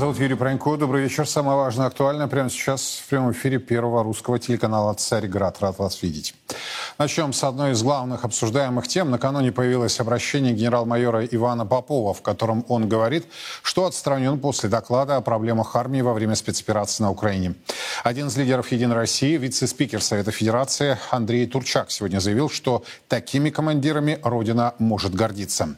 зовут Юрий Пронько. Добрый вечер. Самое важное, актуальное прямо сейчас в прямом эфире первого русского телеканала «Царьград». Рад вас видеть. Начнем с одной из главных обсуждаемых тем. Накануне появилось обращение генерал-майора Ивана Попова, в котором он говорит, что отстранен после доклада о проблемах армии во время спецоперации на Украине. Один из лидеров «Единой России», вице-спикер Совета Федерации Андрей Турчак сегодня заявил, что такими командирами Родина может гордиться.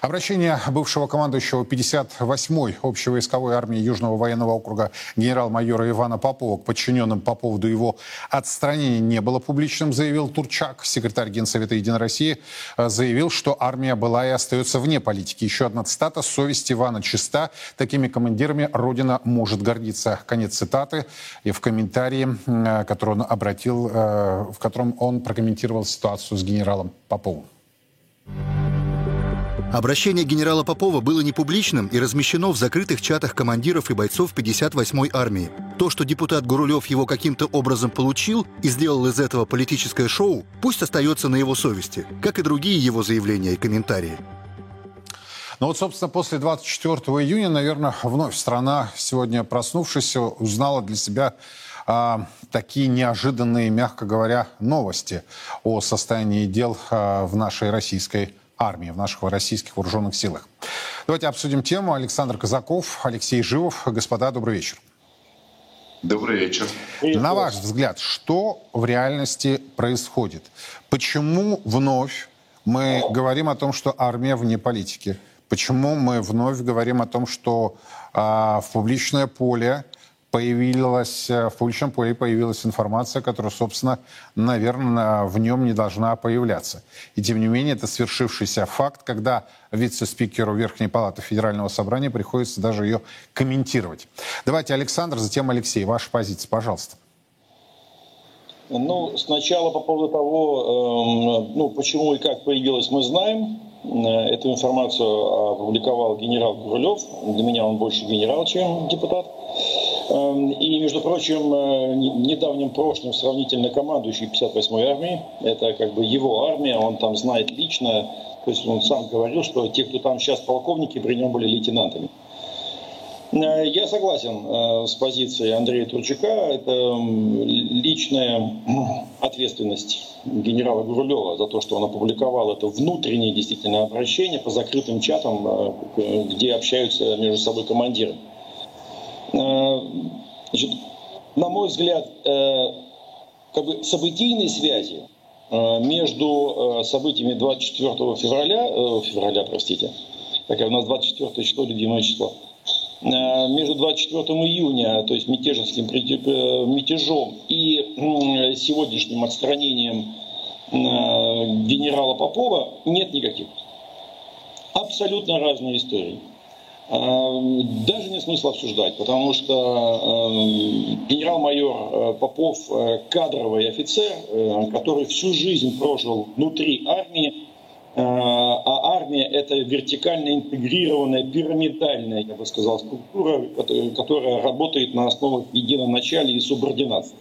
Обращение бывшего командующего 58-й общевойсковой армии Южного военного округа генерал-майора Ивана Попова к подчиненным по поводу его отстранения не было публичным, заявил Турчак. Секретарь Генсовета Единой России э, заявил, что армия была и остается вне политики. Еще одна цитата «Совесть Ивана чиста. Такими командирами Родина может гордиться». Конец цитаты. И в комментарии, э, который он обратил, э, в котором он прокомментировал ситуацию с генералом Поповым. Обращение генерала Попова было не публичным и размещено в закрытых чатах командиров и бойцов 58-й армии. То, что депутат Гурулев его каким-то образом получил и сделал из этого политическое шоу, пусть остается на его совести, как и другие его заявления и комментарии. Ну вот, собственно, после 24 июня, наверное, вновь страна, сегодня проснувшись, узнала для себя а, такие неожиданные, мягко говоря, новости о состоянии дел а, в нашей российской армии, в наших российских вооруженных силах. Давайте обсудим тему. Александр Казаков, Алексей Живов. Господа, добрый вечер. Добрый вечер. На ваш взгляд, что в реальности происходит? Почему вновь мы говорим о том, что армия вне политики? Почему мы вновь говорим о том, что а, в публичное поле появилась, э, в публичном поле появилась информация, которая, собственно, наверное, в нем не должна появляться. И тем не менее, это свершившийся факт, когда вице-спикеру Верхней Палаты Федерального Собрания приходится даже ее комментировать. Давайте, Александр, затем Алексей. Ваша позиция, пожалуйста. Ну, сначала по поводу того, э, ну, почему и как появилось, мы знаем. Э, эту информацию опубликовал генерал Гурулев. Для меня он больше генерал, чем депутат. Эм, и, между прочим, э, недавним прошлым сравнительно командующий 58-й армией, это как бы его армия, он там знает лично, то есть он сам говорил, что те, кто там сейчас полковники, при нем были лейтенантами. Э, я согласен э, с позицией Андрея Турчака. Это личная ответственность генерала Гурулева за то, что он опубликовал это внутреннее действительно обращение по закрытым чатам, где общаются между собой командиры. Э, на мой взгляд, э, как бы событийные связи э, между событиями 24 февраля, февраля, простите, такая у нас 24 число, любимое число, между 24 июня, то есть мятежеским мятежом и сегодняшним отстранением генерала Попова нет никаких. Абсолютно разные истории. Эм, даже нет смысла обсуждать, потому что эм, генерал-майор э, Попов э, кадровый офицер, э, который всю жизнь прожил внутри армии, а армия это вертикально интегрированная, пирамидальная, я бы сказал, структура, которая работает на основах единоначалия и субординации.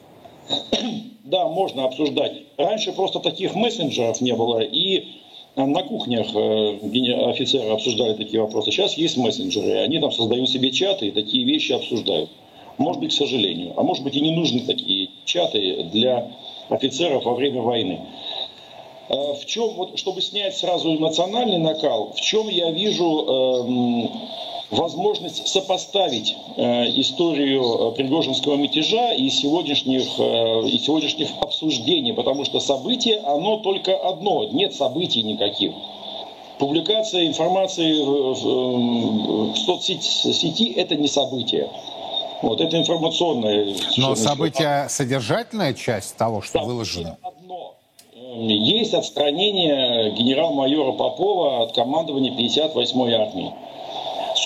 Да, можно обсуждать. Раньше просто таких мессенджеров не было, и на кухнях э, офицеры обсуждали такие вопросы. Сейчас есть мессенджеры, они там создают себе чаты и такие вещи обсуждают. Может быть, к сожалению. А может быть, и не нужны такие чаты для офицеров во время войны. Э, в чем, вот, чтобы снять сразу эмоциональный накал, в чем я вижу эм, возможность сопоставить э, историю э, Пригожинского мятежа и сегодняшних, э, и сегодняшних обсуждений, потому что событие, оно только одно, нет событий никаких. Публикация информации в, в соцсети – это не событие. Вот это информационное. Но событие – содержательная часть того, что событие выложено? одно. Есть отстранение генерал-майора Попова от командования 58-й армии.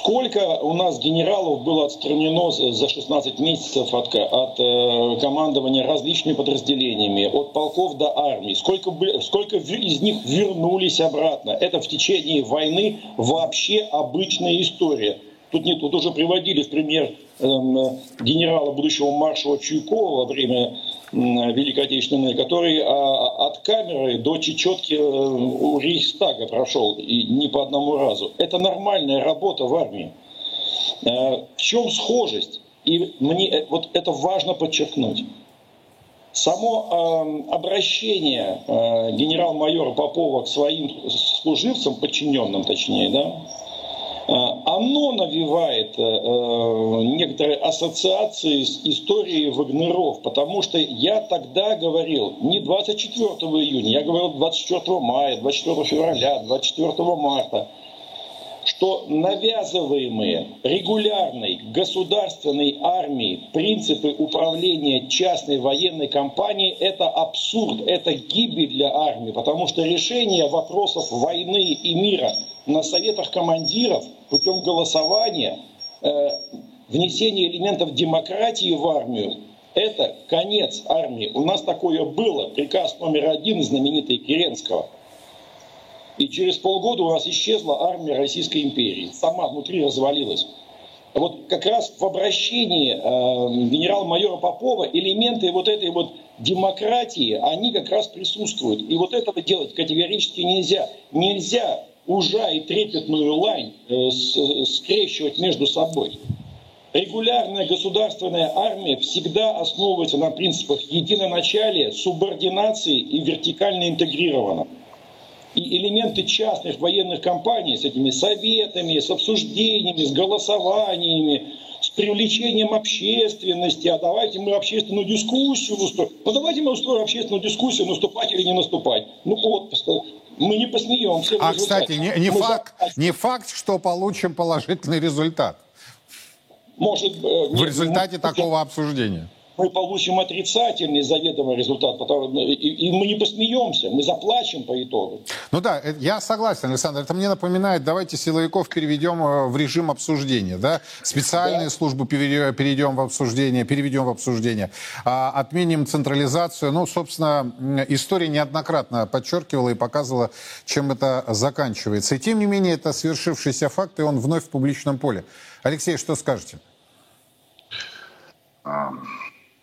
Сколько у нас генералов было отстранено за 16 месяцев от, от э, командования различными подразделениями, от полков до армии? Сколько, сколько из них вернулись обратно? Это в течение войны вообще обычная история. Тут нет, тут уже приводили в пример э, генерала будущего маршала Чуйкова во время Великой Отечественной, который а, от камеры до чечетки э, у Рейхстага прошел, и не по одному разу. Это нормальная работа в армии. В чем схожесть? И мне вот это важно подчеркнуть. Само э, обращение э, генерал-майора Попова к своим служивцам, подчиненным точнее, да, э, оно навевает э, э, некоторые ассоциации с историей Вагнеров, потому что я тогда говорил не 24 июня, я говорил 24 мая, 24 февраля, 24 марта – что навязываемые регулярной государственной армией принципы управления частной военной компанией – это абсурд, это гибель для армии, потому что решение вопросов войны и мира на советах командиров путем голосования, э, внесения элементов демократии в армию – это конец армии. У нас такое было, приказ номер один знаменитый Керенского – и через полгода у нас исчезла армия Российской империи. Сама внутри развалилась. Вот как раз в обращении э, генерал-майора Попова элементы вот этой вот демократии, они как раз присутствуют. И вот этого делать категорически нельзя. Нельзя ужа и трепетную лань э, скрещивать между собой. Регулярная государственная армия всегда основывается на принципах единоначалия, субординации и вертикально интегрирована и элементы частных военных компаний с этими советами, с обсуждениями, с голосованиями, с привлечением общественности, а давайте мы общественную дискуссию устроим. Ну давайте мы устроим общественную дискуссию, наступать или не наступать. Ну вот, мы не посмеемся. А, кстати, не, не, факт, не факт, что получим положительный результат. Может, э, в результате нет, такого обсуждения мы получим отрицательный заведомый результат, потому, и, и мы не посмеемся, мы заплачем по итогу. Ну да, э, я согласен, Александр. Это мне напоминает, давайте силовиков переведем э, в режим обсуждения, да? Специальные да. службы перейдем в обсуждение, переведем в обсуждение. А, отменим централизацию. Ну, собственно, история неоднократно подчеркивала и показывала, чем это заканчивается. И тем не менее, это свершившийся факт, и он вновь в публичном поле. Алексей, что скажете?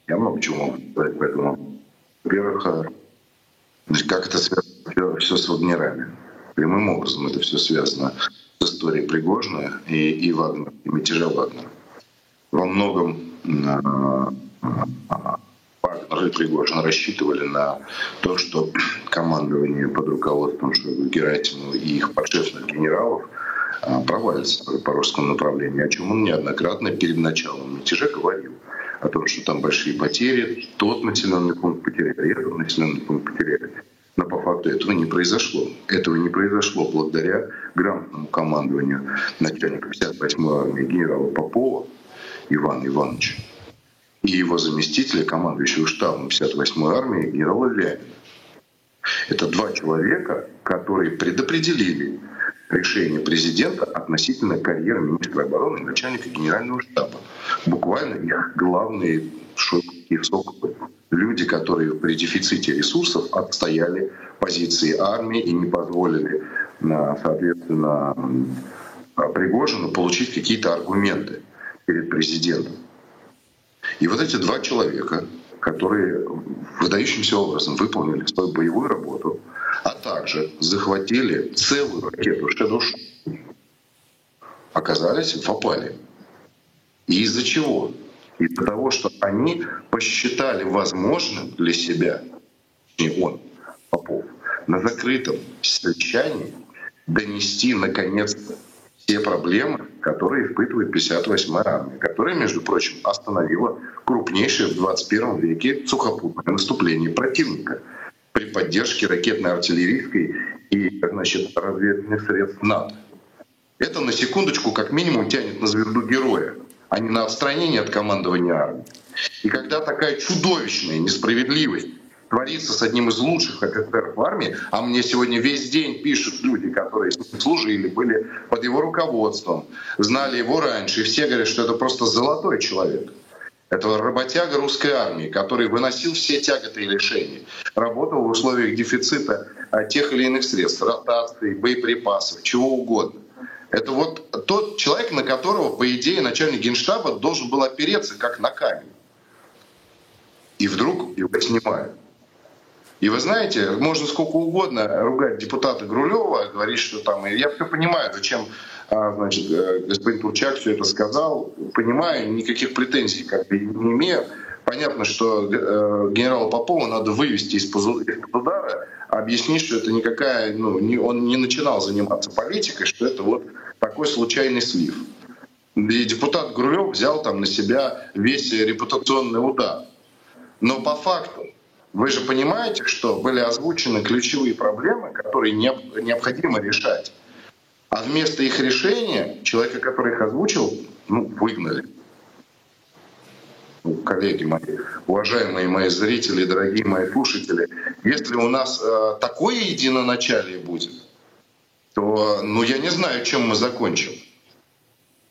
Я много чего могу сказать, поэтому, во-первых, э, как это связано все с Вагнерами. Прямым образом это все связано с историей Пригожина и, и Вагнера, и мятежа Вагнера. Во многом э, Вагнер и Пригожин рассчитывали на то, что командование под руководством Шойгу Герасимова и их подшефных генералов э, провалится по русскому направлению, о чем он неоднократно перед началом мятежа говорил о том, что там большие потери, тот населенный пункт потеряли, этот населенный пункт потеряли. Но по факту этого не произошло. Этого не произошло благодаря грамотному командованию начальника 58-й армии генерала Попова Ивана Ивановича и его заместителя, командующего штабом 58-й армии генерала Лямина. Это два человека, которые предопределили решение президента относительно карьеры министра обороны и начальника генерального штаба. Буквально их главные шутки соколы. Люди, которые при дефиците ресурсов отстояли позиции армии и не позволили, соответственно, Пригожину получить какие-то аргументы перед президентом. И вот эти два человека, которые выдающимся образом выполнили свою боевую работу, а также захватили целую ракету Shadow оказались в опале. И из-за чего? Из-за того, что они посчитали возможным для себя, не он, Попов, на закрытом совещании донести наконец те проблемы, которые испытывает 58-я армия, которая, между прочим, остановила крупнейшее в 21 веке сухопутное наступление противника при поддержке ракетно-артиллерийской и значит, разведывательных средств НАТО. Это на секундочку как минимум тянет на звезду героя, а не на отстранение от командования армии. И когда такая чудовищная несправедливость творится с одним из лучших офицеров армии, а мне сегодня весь день пишут люди, которые служили, были под его руководством, знали его раньше, и все говорят, что это просто золотой человек. Это работяга русской армии, который выносил все тяготы и лишения, работал в условиях дефицита тех или иных средств, ротации, боеприпасов, чего угодно. Это вот тот человек, на которого, по идее, начальник генштаба должен был опереться как на камень. И вдруг его снимают. И вы знаете, можно сколько угодно ругать депутата Грулева, говорить, что там... Я все понимаю, зачем а, значит, э, господин Турчак все это сказал. Понимаю, никаких претензий как бы не имею. Понятно, что э, генерала Попова надо вывести из-под удара, объяснить, что это никакая, ну, не, он не начинал заниматься политикой, что это вот такой случайный слив. И депутат Грулев взял там на себя весь репутационный удар. Но по факту, вы же понимаете, что были озвучены ключевые проблемы, которые необходимо решать. А вместо их решения человека, который их озвучил, ну, выгнали. Ну, коллеги мои, уважаемые мои зрители, дорогие мои слушатели, если у нас э, такое единоначалие будет, то ну, я не знаю, чем мы закончим.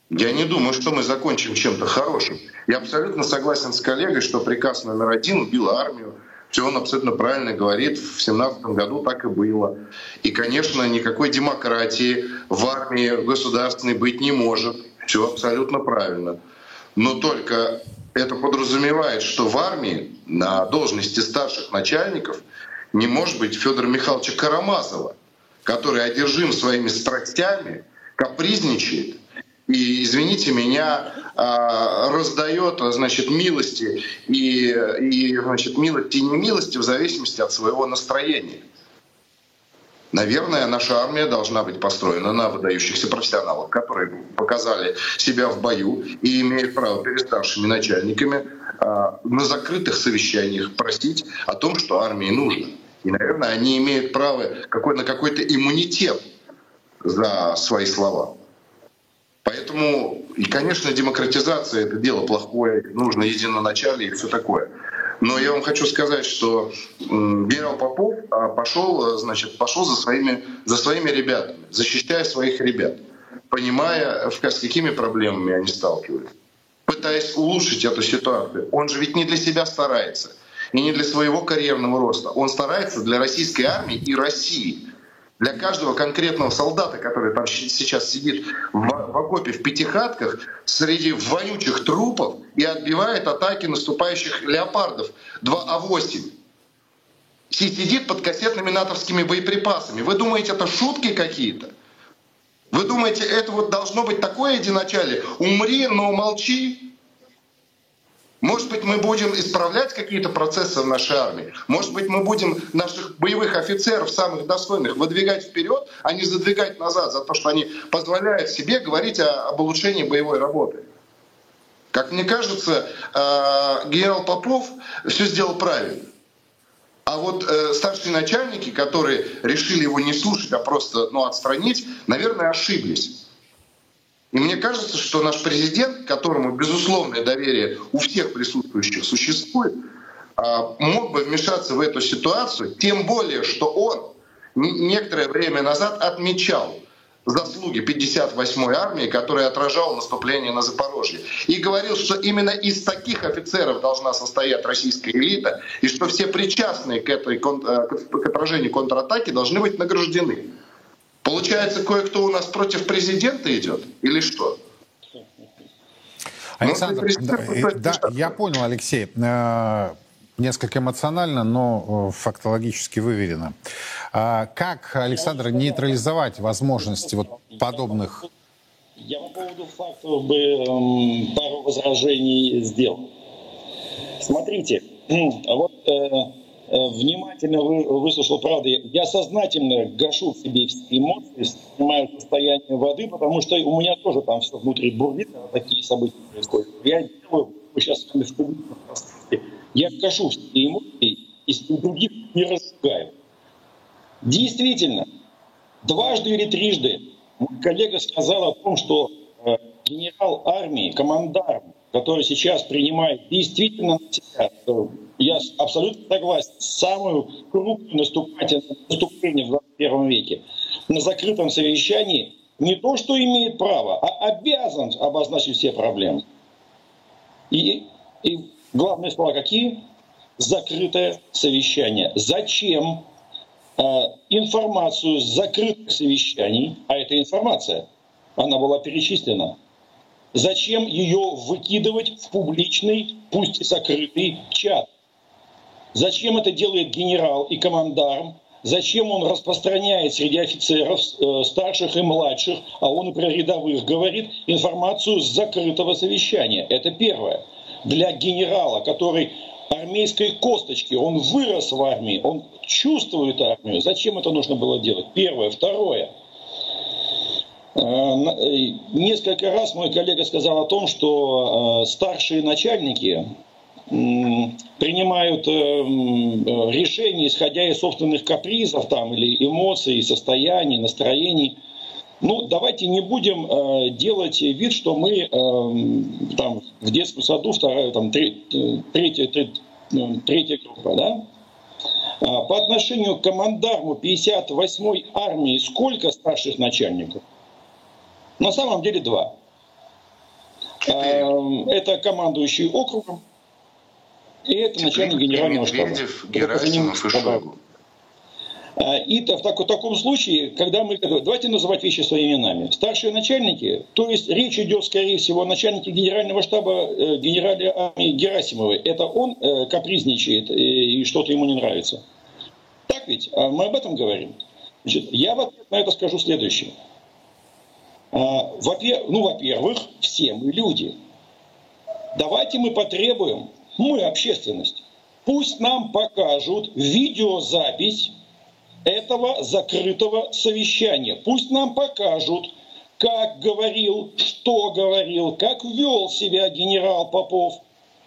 Я не думаю, что мы закончим чем-то хорошим. Я абсолютно согласен с коллегой, что приказ номер один убил армию, все он абсолютно правильно говорит. В 2017 году так и было. И, конечно, никакой демократии в армии государственной быть не может. Все абсолютно правильно. Но только это подразумевает, что в армии на должности старших начальников не может быть Федора Михайловича Карамазова, который одержим своими страстями, капризничает и, извините меня, а, раздает, значит, милости и, и значит, милости и немилости в зависимости от своего настроения. Наверное, наша армия должна быть построена на выдающихся профессионалах, которые показали себя в бою и имеют право перед старшими начальниками а, на закрытых совещаниях просить о том, что армии нужно. И, наверное, они имеют право какой, на какой-то иммунитет за свои слова. Поэтому, и, конечно, демократизация — это дело плохое, нужно единоначалие и все такое. Но я вам хочу сказать, что генерал Попов а, пошел, значит, пошел за своими, за своими ребятами, защищая своих ребят, понимая, с какими проблемами они сталкиваются, пытаясь улучшить эту ситуацию. Он же ведь не для себя старается и не для своего карьерного роста. Он старается для российской армии и России для каждого конкретного солдата, который там сейчас сидит в, в окопе в пятихатках среди вонючих трупов и отбивает атаки наступающих леопардов 2А8. Сидит под кассетными натовскими боеприпасами. Вы думаете, это шутки какие-то? Вы думаете, это вот должно быть такое единачалие? Умри, но молчи. Может быть, мы будем исправлять какие-то процессы в нашей армии. Может быть, мы будем наших боевых офицеров, самых достойных, выдвигать вперед, а не задвигать назад за то, что они позволяют себе говорить о, об улучшении боевой работы. Как мне кажется, э, генерал Попов все сделал правильно. А вот э, старшие начальники, которые решили его не слушать, а просто ну, отстранить, наверное, ошиблись. И мне кажется, что наш президент, которому безусловное доверие у всех присутствующих существует, а, мог бы вмешаться в эту ситуацию, тем более, что он некоторое время назад отмечал заслуги 58-й армии, которая отражала наступление на Запорожье. И говорил, что именно из таких офицеров должна состоять российская элита, и что все причастные к, этой, э, к отражению контратаки должны быть награждены. Получается, кое-кто у нас против президента идет или что? Александр, да, да, я понял, Алексей. Э, несколько эмоционально, но э, фактологически выверено. А как, Александр, нейтрализовать возможности вот подобных... Я по поводу фактов бы эм, пару возражений сделал. Смотрите, вот Э, внимательно выслушал, правда, я сознательно гашу в себе все эмоции, снимаю состояние воды, потому что у меня тоже там все внутри бурлит, такие события происходят. Я делаю, сейчас с в публичном я гашу все эмоции и других не разжигаю. Действительно, дважды или трижды мой коллега сказал о том, что э, генерал армии, командарм, который сейчас принимает действительно на себя, я абсолютно согласен, самую крупную наступательное наступление в 21 веке на закрытом совещании не то, что имеет право, а обязан обозначить все проблемы. И, и главные слова какие? Закрытое совещание. Зачем э, информацию с закрытых совещаний, а это информация, она была перечислена, Зачем ее выкидывать в публичный, пусть и закрытый чат? Зачем это делает генерал и командарм? Зачем он распространяет среди офицеров э, старших и младших, а он и про рядовых говорит, информацию с закрытого совещания? Это первое. Для генерала, который армейской косточки, он вырос в армии, он чувствует армию. Зачем это нужно было делать? Первое. Второе. Э, э, несколько раз мой коллега сказал о том, что старшие начальники принимают э, решения, исходя из собственных капризов там, или эмоций, состояний, настроений. Ну, давайте не будем э, делать вид, что мы э, там, в детском саду вторая, там, треть, э, третья, треть, третья группа, да? А, по отношению к командарму 58-й армии сколько старших начальников? На самом деле два. Это командующий округом, и это начальник генерального штаба. Герасимов и Шойгу. А, и в, так, в таком случае, когда мы... Давайте называть вещи своими именами. Старшие начальники, то есть речь идет, скорее всего, о начальнике генерального штаба э, армии Герасимовой. Это он э, капризничает э, и что-то ему не нравится. Так ведь? А мы об этом говорим. Значит, я в ответ на это скажу следующее. А, ну, во-первых, все мы люди. Давайте мы потребуем мы, общественность, пусть нам покажут видеозапись этого закрытого совещания. Пусть нам покажут, как говорил, что говорил, как вел себя генерал Попов,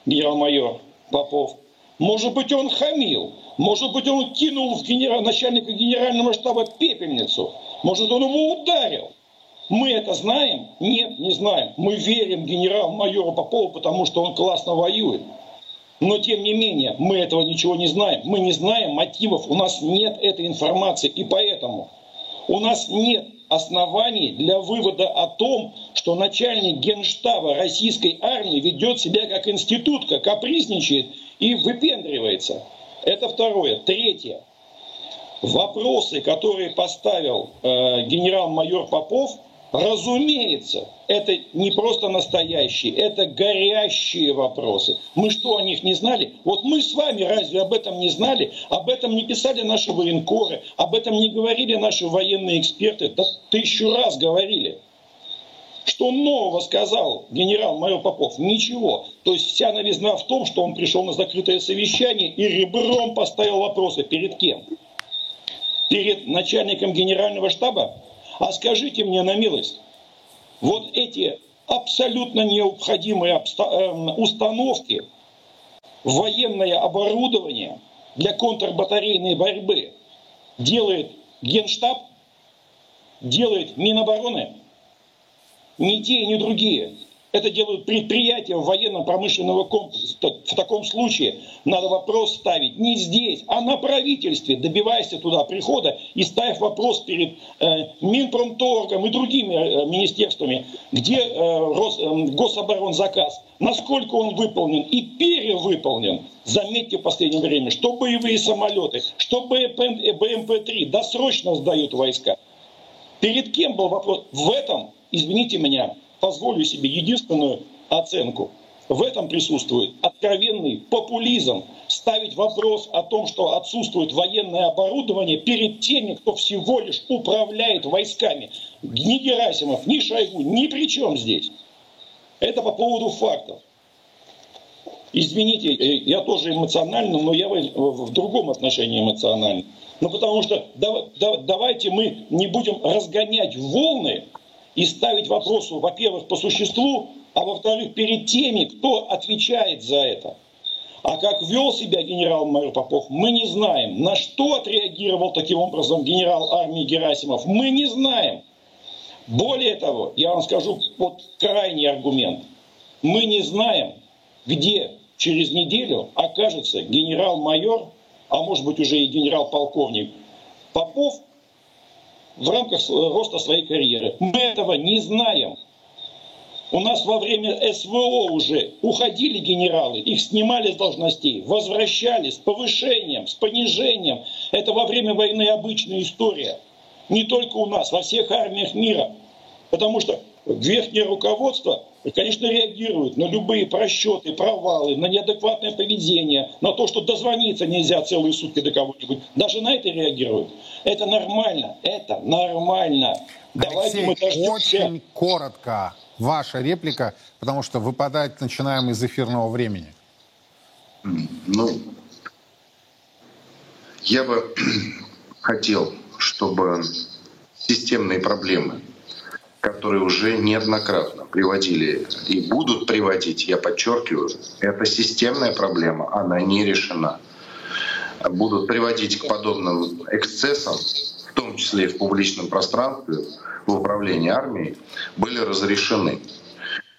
генерал-майор Попов. Может быть, он хамил, может быть, он кинул в генерал, начальника генерального штаба пепельницу, может, он его ударил. Мы это знаем? Нет, не знаем. Мы верим генерал-майору Попову, потому что он классно воюет. Но тем не менее, мы этого ничего не знаем. Мы не знаем мотивов, у нас нет этой информации. И поэтому у нас нет оснований для вывода о том, что начальник генштаба российской армии ведет себя как институтка, капризничает и выпендривается. Это второе. Третье. Вопросы, которые поставил э, генерал-майор Попов – Разумеется, это не просто настоящие, это горящие вопросы. Мы что, о них не знали? Вот мы с вами разве об этом не знали? Об этом не писали наши военкоры, об этом не говорили наши военные эксперты, да тысячу раз говорили. Что нового сказал генерал-майор Попов? Ничего. То есть вся новизна в том, что он пришел на закрытое совещание и ребром поставил вопросы. Перед кем? Перед начальником генерального штаба? А скажите мне на милость, вот эти абсолютно необходимые эм, установки, военное оборудование для контрбатарейной борьбы делает Генштаб, делает Минобороны, ни те, ни другие. Это делают предприятия военно-промышленного комплекса. В таком случае надо вопрос ставить не здесь, а на правительстве. Добивайся туда прихода и ставь вопрос перед э, Минпромторгом и другими э, министерствами, где э, Рос, э, гособоронзаказ, насколько он выполнен и перевыполнен. Заметьте в последнее время, что боевые самолеты, что БМП-3 досрочно сдают войска. Перед кем был вопрос? В этом, извините меня, позволю себе единственную оценку. В этом присутствует откровенный популизм ставить вопрос о том, что отсутствует военное оборудование перед теми, кто всего лишь управляет войсками. Ни Герасимов, ни Шойгу, ни при чем здесь. Это по поводу фактов. Извините, э, я тоже эмоциональный, но я в другом отношении эмоциональный. Ну потому что давайте мы не будем разгонять волны и ставить вопросы, во-первых, по существу, а во-вторых, перед теми, кто отвечает за это. А как вел себя генерал-майор Попов, мы не знаем. На что отреагировал таким образом генерал армии Герасимов, мы не знаем. Более того, я вам скажу вот крайний аргумент. Мы не знаем, где через неделю окажется генерал-майор, а может быть уже и генерал-полковник Попов в рамках роста своей карьеры. Мы этого не знаем. У нас во время СВО уже уходили генералы, их снимали с должностей, возвращали с повышением, с понижением. Это во время войны обычная история. Не только у нас, во всех армиях мира. Потому что верхнее руководство И, конечно, реагируют на любые просчеты, провалы, на неадекватное поведение, на то, что дозвониться нельзя целые сутки до кого-нибудь. Даже на это реагируют. Это нормально. Это нормально. Алексей, Давайте мы очень коротко ваша реплика, потому что выпадать начинаем из эфирного времени. Ну, я бы хотел, чтобы системные проблемы которые уже неоднократно приводили и будут приводить, я подчеркиваю, это системная проблема, она не решена. Будут приводить к подобным эксцессам, в том числе и в публичном пространстве, в управлении армией, были разрешены.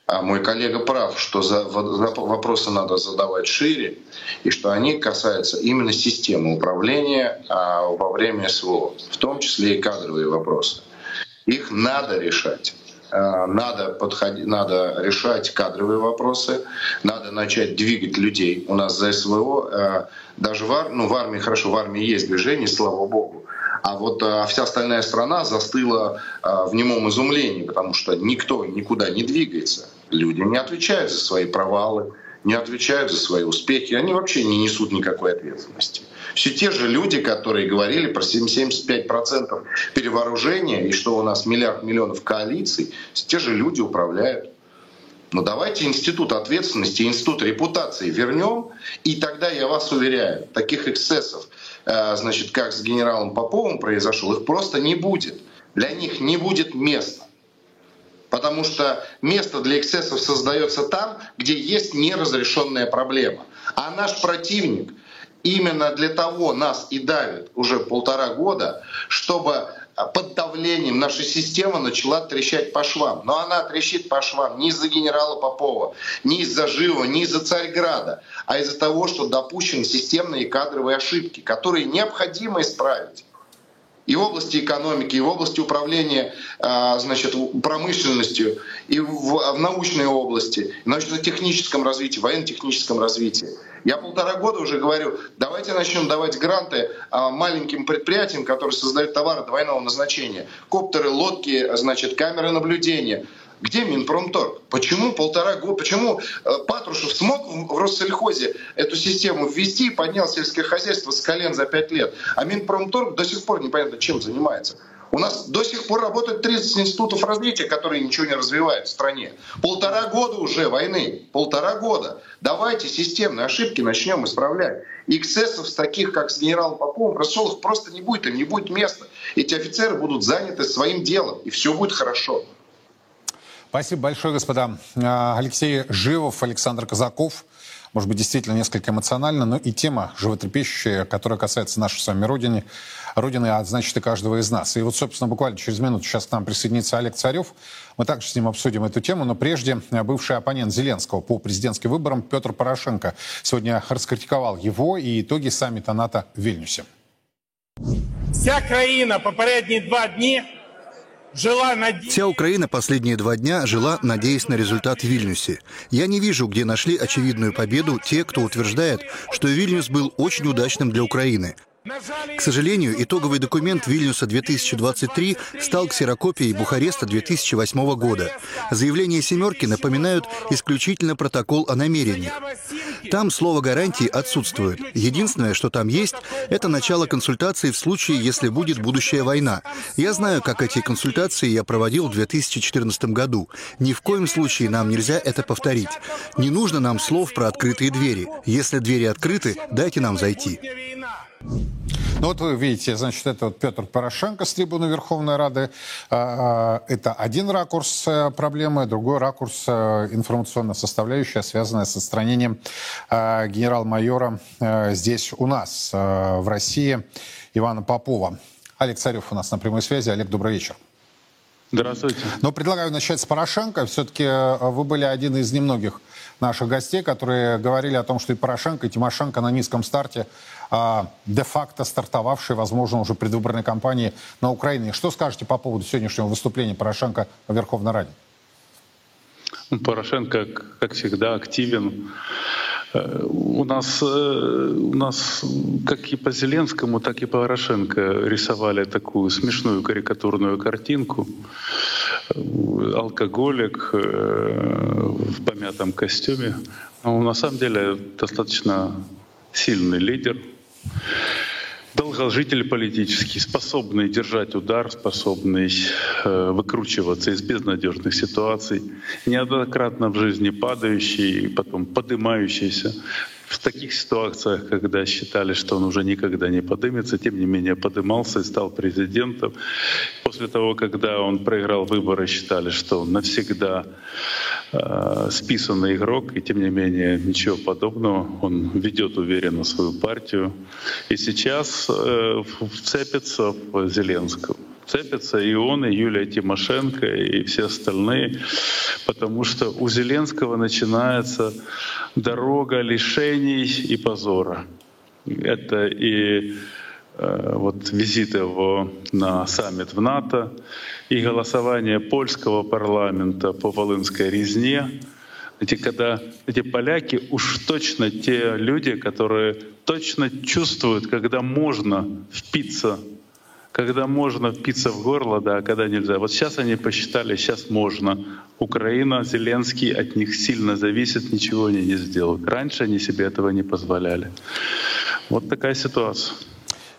А мой коллега прав, что за, вопросы надо задавать шире, и что они касаются именно системы управления а, во время СВО, в том числе и кадровые вопросы. Их надо решать. Э, надо, подходить, надо решать кадровые вопросы, надо начать двигать людей. У нас за СВО, э, даже в, ар... ну, в армии, хорошо, в армии есть движение, слава богу, а вот а, вся остальная страна застыла а, в немом изумлении, потому что никто никуда не двигается. Люди не отвечают за свои провалы, не отвечают за свои успехи, они вообще не несут никакой ответственности. Все те же люди, которые говорили про 75% перевооружения и что у нас миллиард миллионов коалиций, те же люди управляют. Но давайте институт ответственности, институт репутации вернем, и тогда, я вас уверяю, таких эксцессов, э, значит, как с генералом Поповым произошел, их просто не будет. Для них не будет места. Потому что место для эксцессов создается там, где есть неразрешенная проблема. А наш противник именно для того нас и давит уже полтора года, чтобы под давлением наша система начала трещать по швам. Но она трещит по швам не из-за генерала Попова, не из-за Живого, не из-за Царьграда, а из-за того, что допущены системные кадровые ошибки, которые необходимо исправить и в области экономики, и в области управления а, значит, промышленностью, и в, научной области, в научно-техническом развитии, военно-техническом развитии. Я полтора года уже говорю, давайте начнем давать гранты а, маленьким предприятиям, которые создают товары двойного назначения. Коптеры, лодки, значит, камеры наблюдения – где Минпромторг? Почему полтора года? Почему э, Патрушев смог в Россельхозе эту систему ввести и поднял сельское хозяйство с колен за пять лет? А Минпромторг до сих пор непонятно чем занимается. У нас до сих пор работает 30 институтов развития, которые ничего не развивают в стране. Полтора года уже войны. Полтора года. Давайте системные ошибки начнем исправлять. Эксцессов таких, как с генералом Поповым, Рассолов просто не будет, им не будет места. Эти офицеры будут заняты своим делом, и все будет хорошо. Спасибо большое, господа. А, Алексей Живов, Александр Казаков. Может быть, действительно несколько эмоционально, но и тема животрепещущая, которая касается нашей с вами Родины, Родины, а значит и каждого из нас. И вот, собственно, буквально через минуту сейчас к нам присоединится Олег Царев. Мы также с ним обсудим эту тему, но прежде бывший оппонент Зеленского по президентским выборам Петр Порошенко сегодня раскритиковал его и итоги саммита НАТО в Вильнюсе. Вся країна попередні два дні Вся Украина последние два дня жила, надеясь на результат в Вильнюсе. Я не вижу, где нашли очевидную победу те, кто утверждает, что Вильнюс был очень удачным для Украины. К сожалению, итоговый документ Вильнюса 2023 стал ксерокопией Бухареста 2008 года. Заявления «семерки» напоминают исключительно протокол о намерениях. Там слово «гарантии» отсутствует. Единственное, что там есть, это начало консультаций в случае, если будет будущая война. Я знаю, как эти консультации я проводил в 2014 году. Ни в коем случае нам нельзя это повторить. Не нужно нам слов про открытые двери. Если двери открыты, дайте нам зайти. Ну вот вы видите, значит, это вот Петр Порошенко с трибуны Верховной Рады. А, а, это один ракурс э, проблемы, другой ракурс э, информационная составляющая, связанная с отстранением э, генерал-майора здесь у нас, в России, Ивана Попова. Олег Царев у нас на прямой связи. Олег, добрый вечер. Здравствуйте. Но предлагаю начать с Порошенко. Все-таки вы были один из немногих наших гостей, которые говорили о том, что и Порошенко, и Тимошенко на низком старте а, де-факто стартовавшей, возможно, уже предвыборной кампании на Украине. Что скажете по поводу сегодняшнего выступления Порошенко в Верховной Раде? Ну, Порошенко, как всегда, активен. Э, у нас, э, у нас как и по Зеленскому, так и по Порошенко рисовали такую смешную карикатурную картинку. алкоголик в помятом костюме. Но на самом деле достаточно сильный лидер, долгожитель политический, способный держать удар, способный э, выкручиваться из безнадежных ситуаций, неоднократно в жизни падающий, потом поднимающийся. В таких ситуациях, когда считали, что он уже никогда не подымется, тем не менее подымался и стал президентом. После того, когда он проиграл выборы, считали, что он навсегда Э, списанный игрок, и тем не менее ничего подобного. Он ведет уверенно свою партию. И сейчас э, вцепится в Зеленского. Цепятся и он, и Юлия Тимошенко, и все остальные, потому что у Зеленского начинается дорога лишений и позора. Это и Э, вот визит его на саммит в НАТО и голосование польского парламента по Волынской резне. Эти, когда эти поляки уж точно те люди, которые точно чувствуют, когда можно впиться, когда можно впиться в горло, да, а когда нельзя. Вот сейчас они посчитали, сейчас можно. Украина, Зеленский от них сильно зависит, ничего они не сделают. Раньше они себе этого не позволяли. Вот такая ситуация.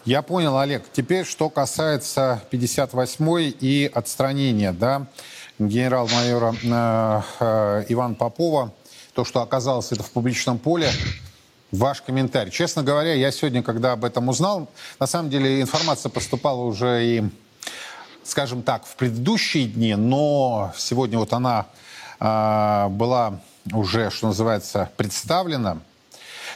Я понял, Олег. Теперь, что касается 58-й и отстранения да, генерал-майора э, э, Ивана Попова, то, что оказалось это в публичном поле, ваш комментарий. Честно говоря, я сегодня, когда об этом узнал, на самом деле информация поступала уже и, скажем так, в предыдущие дни, но сегодня вот она э, была уже, что называется, представлена.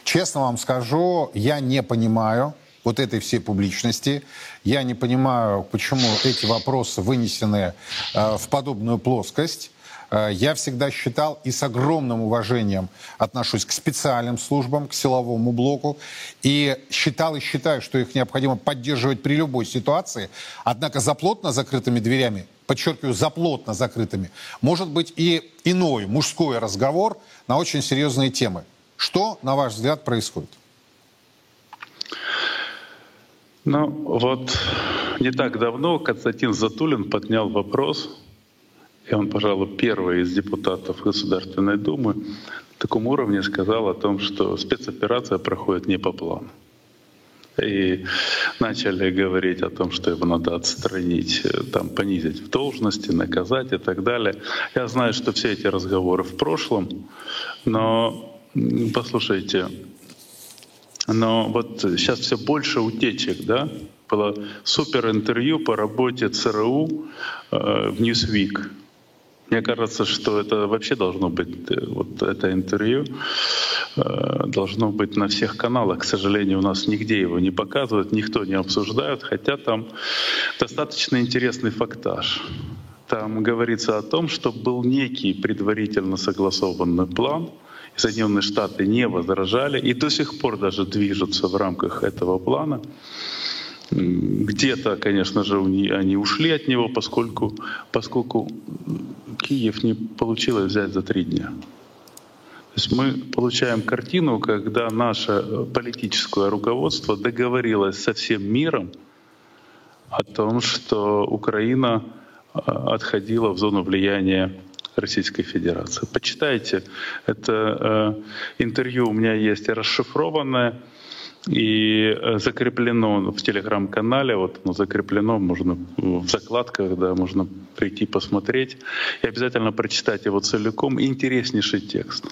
Честно вам скажу, я не понимаю, вот этой всей публичности. Я не понимаю, почему эти вопросы вынесены э, в подобную плоскость. Э, я всегда считал и с огромным уважением отношусь к специальным службам, к силовому блоку. И считал и считаю, что их необходимо поддерживать при любой ситуации. Однако за плотно закрытыми дверями, подчеркиваю, за плотно закрытыми, может быть и иной мужской разговор на очень серьезные темы. Что, на ваш взгляд, происходит? Ну вот не так давно Константин Затулин поднял вопрос, и он, пожалуй, первый из депутатов Государственной Думы на таком уровне сказал о том, что спецоперация проходит не по плану. И начали говорить о том, что его надо отстранить, там, понизить в должности, наказать и так далее. Я знаю, что все эти разговоры в прошлом, но послушайте, но вот сейчас все больше утечек, да? Было супер интервью по работе ЦРУ э, в Newsweek. Мне кажется, что это вообще должно быть, э, вот это интервью э, должно быть на всех каналах. К сожалению, у нас нигде его не показывают, никто не обсуждает, хотя там достаточно интересный фактаж. Там говорится о том, что был некий предварительно согласованный план — Соединенные Штаты не возражали и до сих пор даже движутся в рамках этого плана. Где-то, конечно же, они ушли от него, поскольку, поскольку Киев не получилось взять за три дня. То есть мы получаем картину, когда наше политическое руководство договорилось со всем миром о том, что Украина а, отходила в зону влияния Российской Федерации. Почитайте, это э, интервью у меня есть расшифрованное и э, закреплено в телеграм-канале, вот оно закреплено, можно в закладках, да, можно прийти посмотреть и обязательно прочитать его целиком. Интереснейший текст.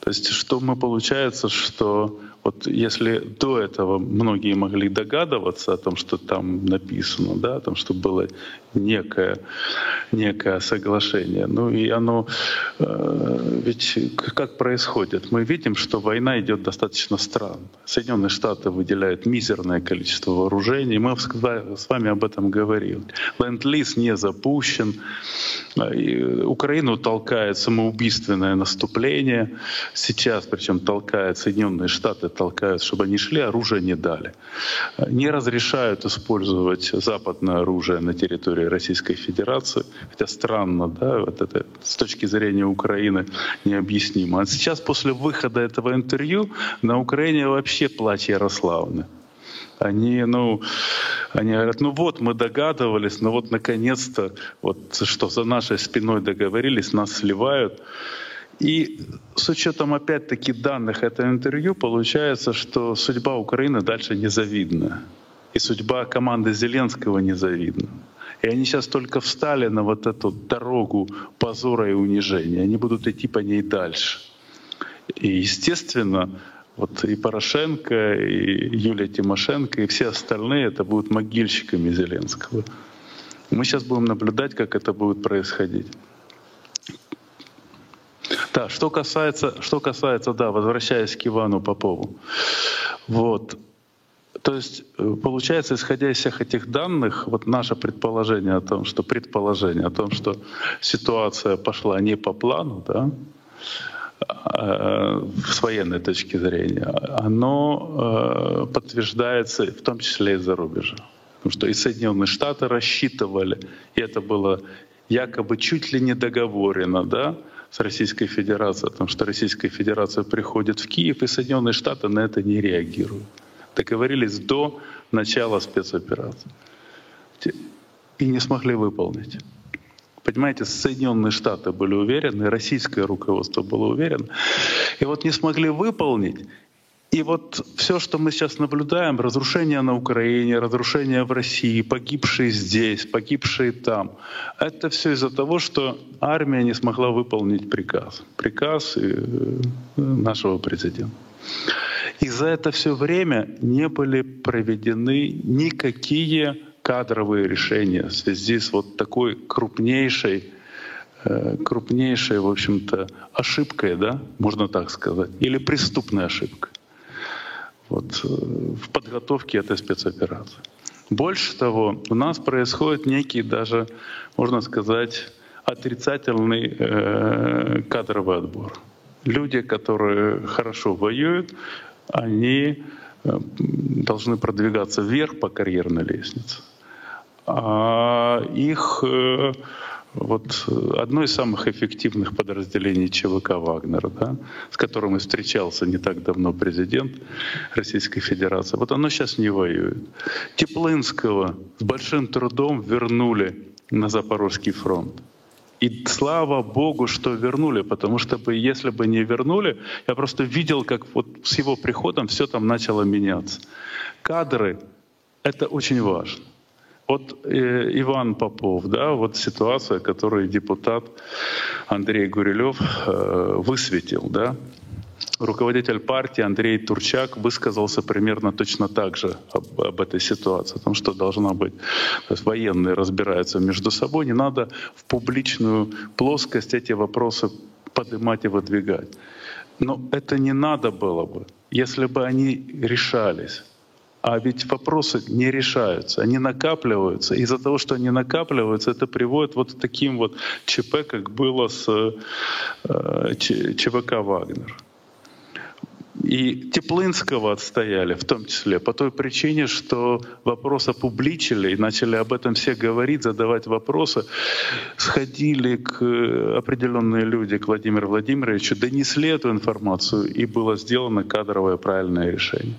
То есть что мы получается, что вот если до этого многие могли догадываться о том, что там написано, да, о том, что было некое, некое соглашение, ну и оно э, ведь как происходит? Мы видим, что война идет достаточно странно. Соединенные Штаты выделяют мизерное количество вооружений. Мы с вами об этом говорили. Ленд-лиз не запущен. И Украину толкает самоубийственное наступление. Сейчас, причем толкает Соединенные Штаты толкают, чтобы они шли, оружие не дали. Не разрешают использовать западное оружие на территории Российской Федерации, хотя странно, да, вот это с точки зрения Украины необъяснимо. А сейчас после выхода этого интервью на Украине вообще плач Ярославны они, ну, Они говорят, ну вот, мы догадывались, ну вот наконец-то, вот что за нашей спиной договорились, нас сливают. И с учетом опять-таки данных этого интервью получается, что судьба Украины дальше незавидна. И судьба команды Зеленского незавидна. И они сейчас только встали на вот эту дорогу позора и унижения. Они будут идти по ней дальше. И, естественно, вот и Порошенко, и Юлия Тимошенко, и все остальные это будут могильщиками Зеленского. Мы сейчас будем наблюдать, как это будет происходить. Да, что касается, что касается, да, возвращаясь к Ивану Попову. Вот. То есть, э, получается, исходя из всех этих данных, вот наше предположение о том, что предположение о том, что ситуация пошла не по плану, да, а, с военной точки зрения, оно э, подтверждается в том числе и за рубежа. Потому что и Соединенные Штаты рассчитывали, и это было якобы чуть ли не договорено, да, с Российской Федерацией, потому что Российская Федерация приходит в Киев, и Соединенные Штаты на это не реагируют. Договорились до начала спецоперации. И не смогли выполнить. Понимаете, Соединенные Штаты были уверены, российское руководство было уверено. И вот не смогли выполнить, и вот все, что мы сейчас наблюдаем, разрушение на Украине, разрушение в России, погибшие здесь, погибшие там, это все из-за того, что армия не смогла выполнить приказ. Приказ э, нашего президента. И за это все время не были проведены никакие кадровые решения в связи с вот такой крупнейшей э, крупнейшей, в общем-то, ошибкой, да, можно так сказать, или преступной ошибкой вот, э, в подготовке этой спецоперации. Больше того, у нас происходит некий даже, можно сказать, отрицательный э, кадровый отбор. Люди, которые хорошо воюют, они э, должны продвигаться вверх по карьерной лестнице. А их э, вот э, одно из самых эффективных подразделений ЧВК «Вагнер», да, с которым и встречался не так давно президент Российской Федерации, вот оно сейчас не воюет. Теплынского с большим трудом вернули на Запорожский фронт. И слава Богу, что вернули, потому что бы, если бы не вернули, я просто видел, как вот с его приходом все там начало меняться. Кадры — это очень важно. Вот э, Иван Попов, да, вот ситуация, которую депутат Андрей Гурилев э, высветил, да. Руководитель партии Андрей Турчак высказался примерно точно так же об, об этой ситуации, о том, что должна быть, то есть военные разбираются между собой, не надо в публичную плоскость эти вопросы поднимать и выдвигать. Но это не надо было бы, если бы они решались. А ведь вопросы не решаются, они накапливаются. Из-за того, что они накапливаются, это приводит вот к таким вот ЧП, как было с э, ЧВК «Вагнер». И Теплынского отстояли, в том числе, по той причине, что вопрос опубличили, и начали об этом все говорить, задавать вопросы. Сходили к определенные люди, к Владимиру Владимировичу, донесли эту информацию, и было сделано кадровое правильное решение.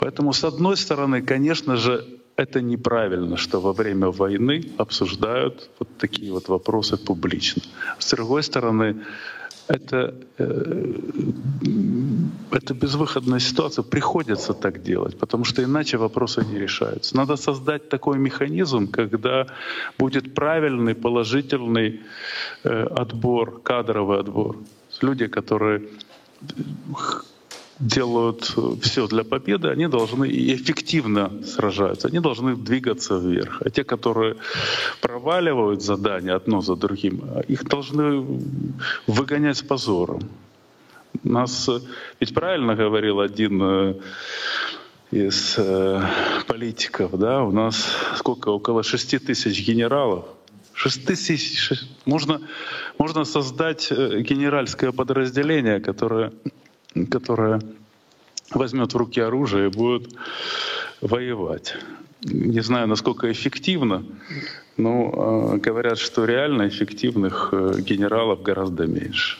Поэтому, с одной стороны, конечно же, это неправильно, что во время войны обсуждают вот такие вот вопросы публично. С другой стороны, это, э, это безвыходная ситуация, приходится так делать, потому что иначе вопросы не решаются. Надо создать такой механизм, когда будет правильный, положительный э, отбор, кадровый отбор. Люди, которые делают э, все для победы, они должны эффективно сражаются, они должны двигаться вверх. А те, которые проваливают задания одно за другим, их должны выгонять с позором. Нас э, ведь правильно говорил один э, из политиков, да, у нас сколько, около 6 тысяч генералов, 6 тысяч, можно, можно создать генеральское подразделение, которое которая возьмет в руки оружие и будет воевать. Не знаю, насколько эффективно, но э, говорят, что реально эффективных э, генералов гораздо меньше.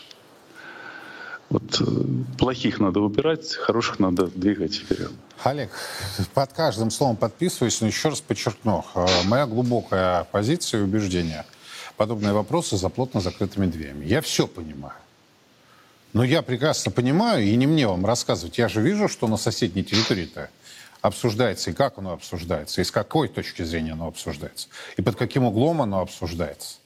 Вот э, плохих надо убирать, хороших надо двигать вперед. Олег, под каждым словом подписываюсь, но еще раз подчеркну, э, моя глубокая позиция и убеждение. Подобные вопросы за плотно закрытыми дверями. Я все понимаю. Но я прекрасно понимаю, и не мне вам рассказывать. Я же вижу, что на соседней территории-то обсуждается, и как оно обсуждается, и с какой точки зрения оно обсуждается, и под каким углом оно обсуждается.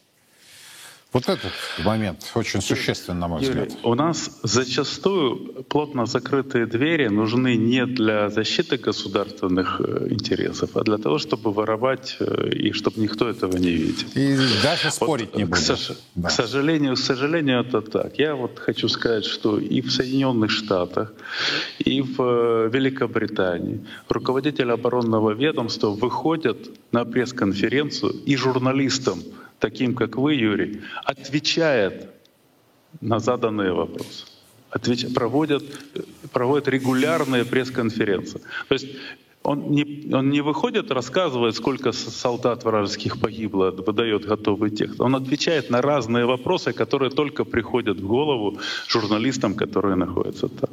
Вот этот момент очень существенный, на мой Юрий, взгляд. У нас зачастую плотно закрытые двери нужны не для защиты государственных э, интересов, а для того, чтобы воровать э, и чтобы никто этого не видел. И даже спорить вот, не к, буду. сож- Да. к сожалению, к сожалению, это так. Я вот хочу сказать, что и в Соединенных Штатах, и в э, Великобритании руководители оборонного ведомства выходят на пресс-конференцию и журналистам, таким как вы, Юрий, отвечает на заданные вопросы. Отвеч- проводят, проводят регулярные пресс-конференции. То есть он не, он не выходит, рассказывает, сколько солдат вражеских погибло, выдает готовый текст. Он отвечает на разные вопросы, которые только приходят в голову журналистам, которые находятся там.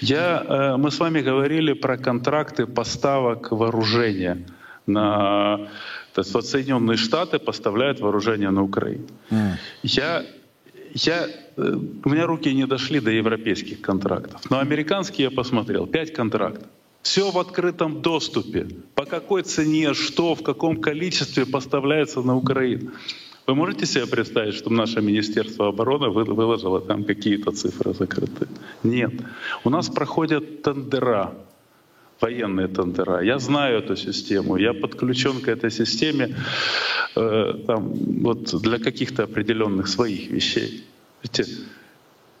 Я, э, мы с вами говорили про контракты поставок вооружения на то есть вот Соединенные Штаты поставляют вооружение на Украину. Я, я, э, у меня руки не дошли до европейских контрактов, но американские я посмотрел, пять контрактов. Все в открытом доступе. По какой цене, что, в каком количестве поставляется на Украину. Вы можете себе представить, что наше Министерство обороны вы- выложило там какие-то цифры закрытые? Нет. У нас проходят тендера, военные тендера. Я знаю эту систему, я подключен к этой системе э, там, вот для каких-то определенных своих вещей. Видите,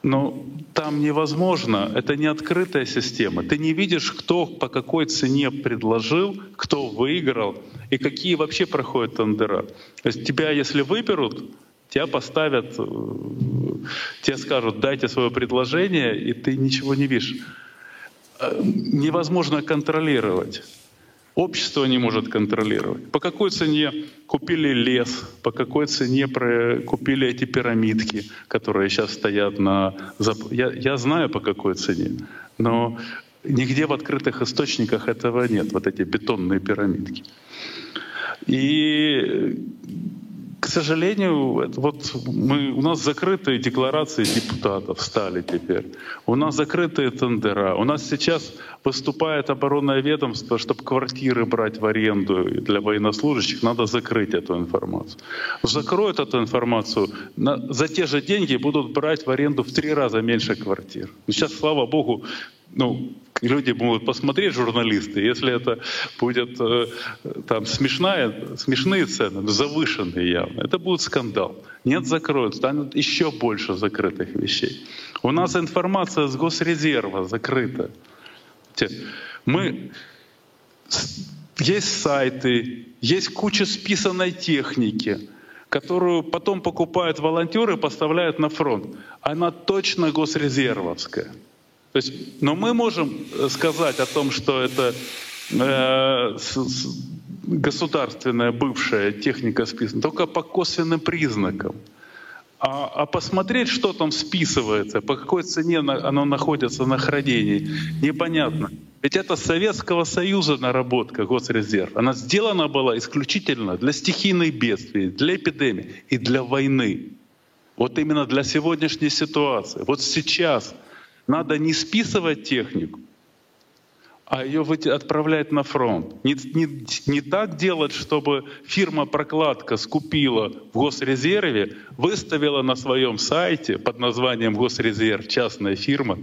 но там невозможно, это не открытая система. Ты не видишь, кто по какой цене предложил, кто выиграл и какие вообще проходят тендера. То есть тебя, если выберут, тебя поставят, э, тебе скажут, дайте свое предложение, и ты ничего не видишь. Э, Невозможно контролировать. Общество не может контролировать. По какой цене купили лес, по какой цене купили эти пирамидки, которые сейчас стоят на... Я, я знаю, по какой цене, но нигде в открытых источниках этого нет, вот эти бетонные пирамидки. И, сожалению, вот мы, у нас закрытые декларации депутатов стали теперь. У нас закрытые тендера. У нас сейчас выступает оборонное ведомство, чтобы квартиры брать в аренду для военнослужащих, надо закрыть эту информацию. Закроют эту информацию, на- за те же деньги будут брать в аренду в три раза меньше квартир. Ну, Сейчас, слава богу, ну, люди могут посмотреть, журналисты, если это будет э, там смешная, смешные цены, завышенные явно, это будет скандал. Нет, закроют, станет еще больше закрытых вещей. У нас информация с госрезерва закрыта. Мы есть сайты, есть куча списанной техники, которую потом покупают волонтеры и поставляют на фронт. Она точно госрезервовская. То есть, но мы можем э, сказать о том, что это э, государственная бывшая техника списана только по косвенным признакам. А, а посмотреть, что там списывается, по какой цене на- оно находится на хранении, непонятно. Ведь это Советского Союза наработка Госрезерв. Она сделана была исключительно для стихийных бедствий, для эпидемий и для войны. Вот именно для сегодняшней ситуации. Вот сейчас надо не списывать технику, а ее отправлять на фронт. Не, не- не так делать, чтобы фирма-прокладка скупила в Госрезерве, выставила на своем сайте под названием Госрезерв, частная фирма,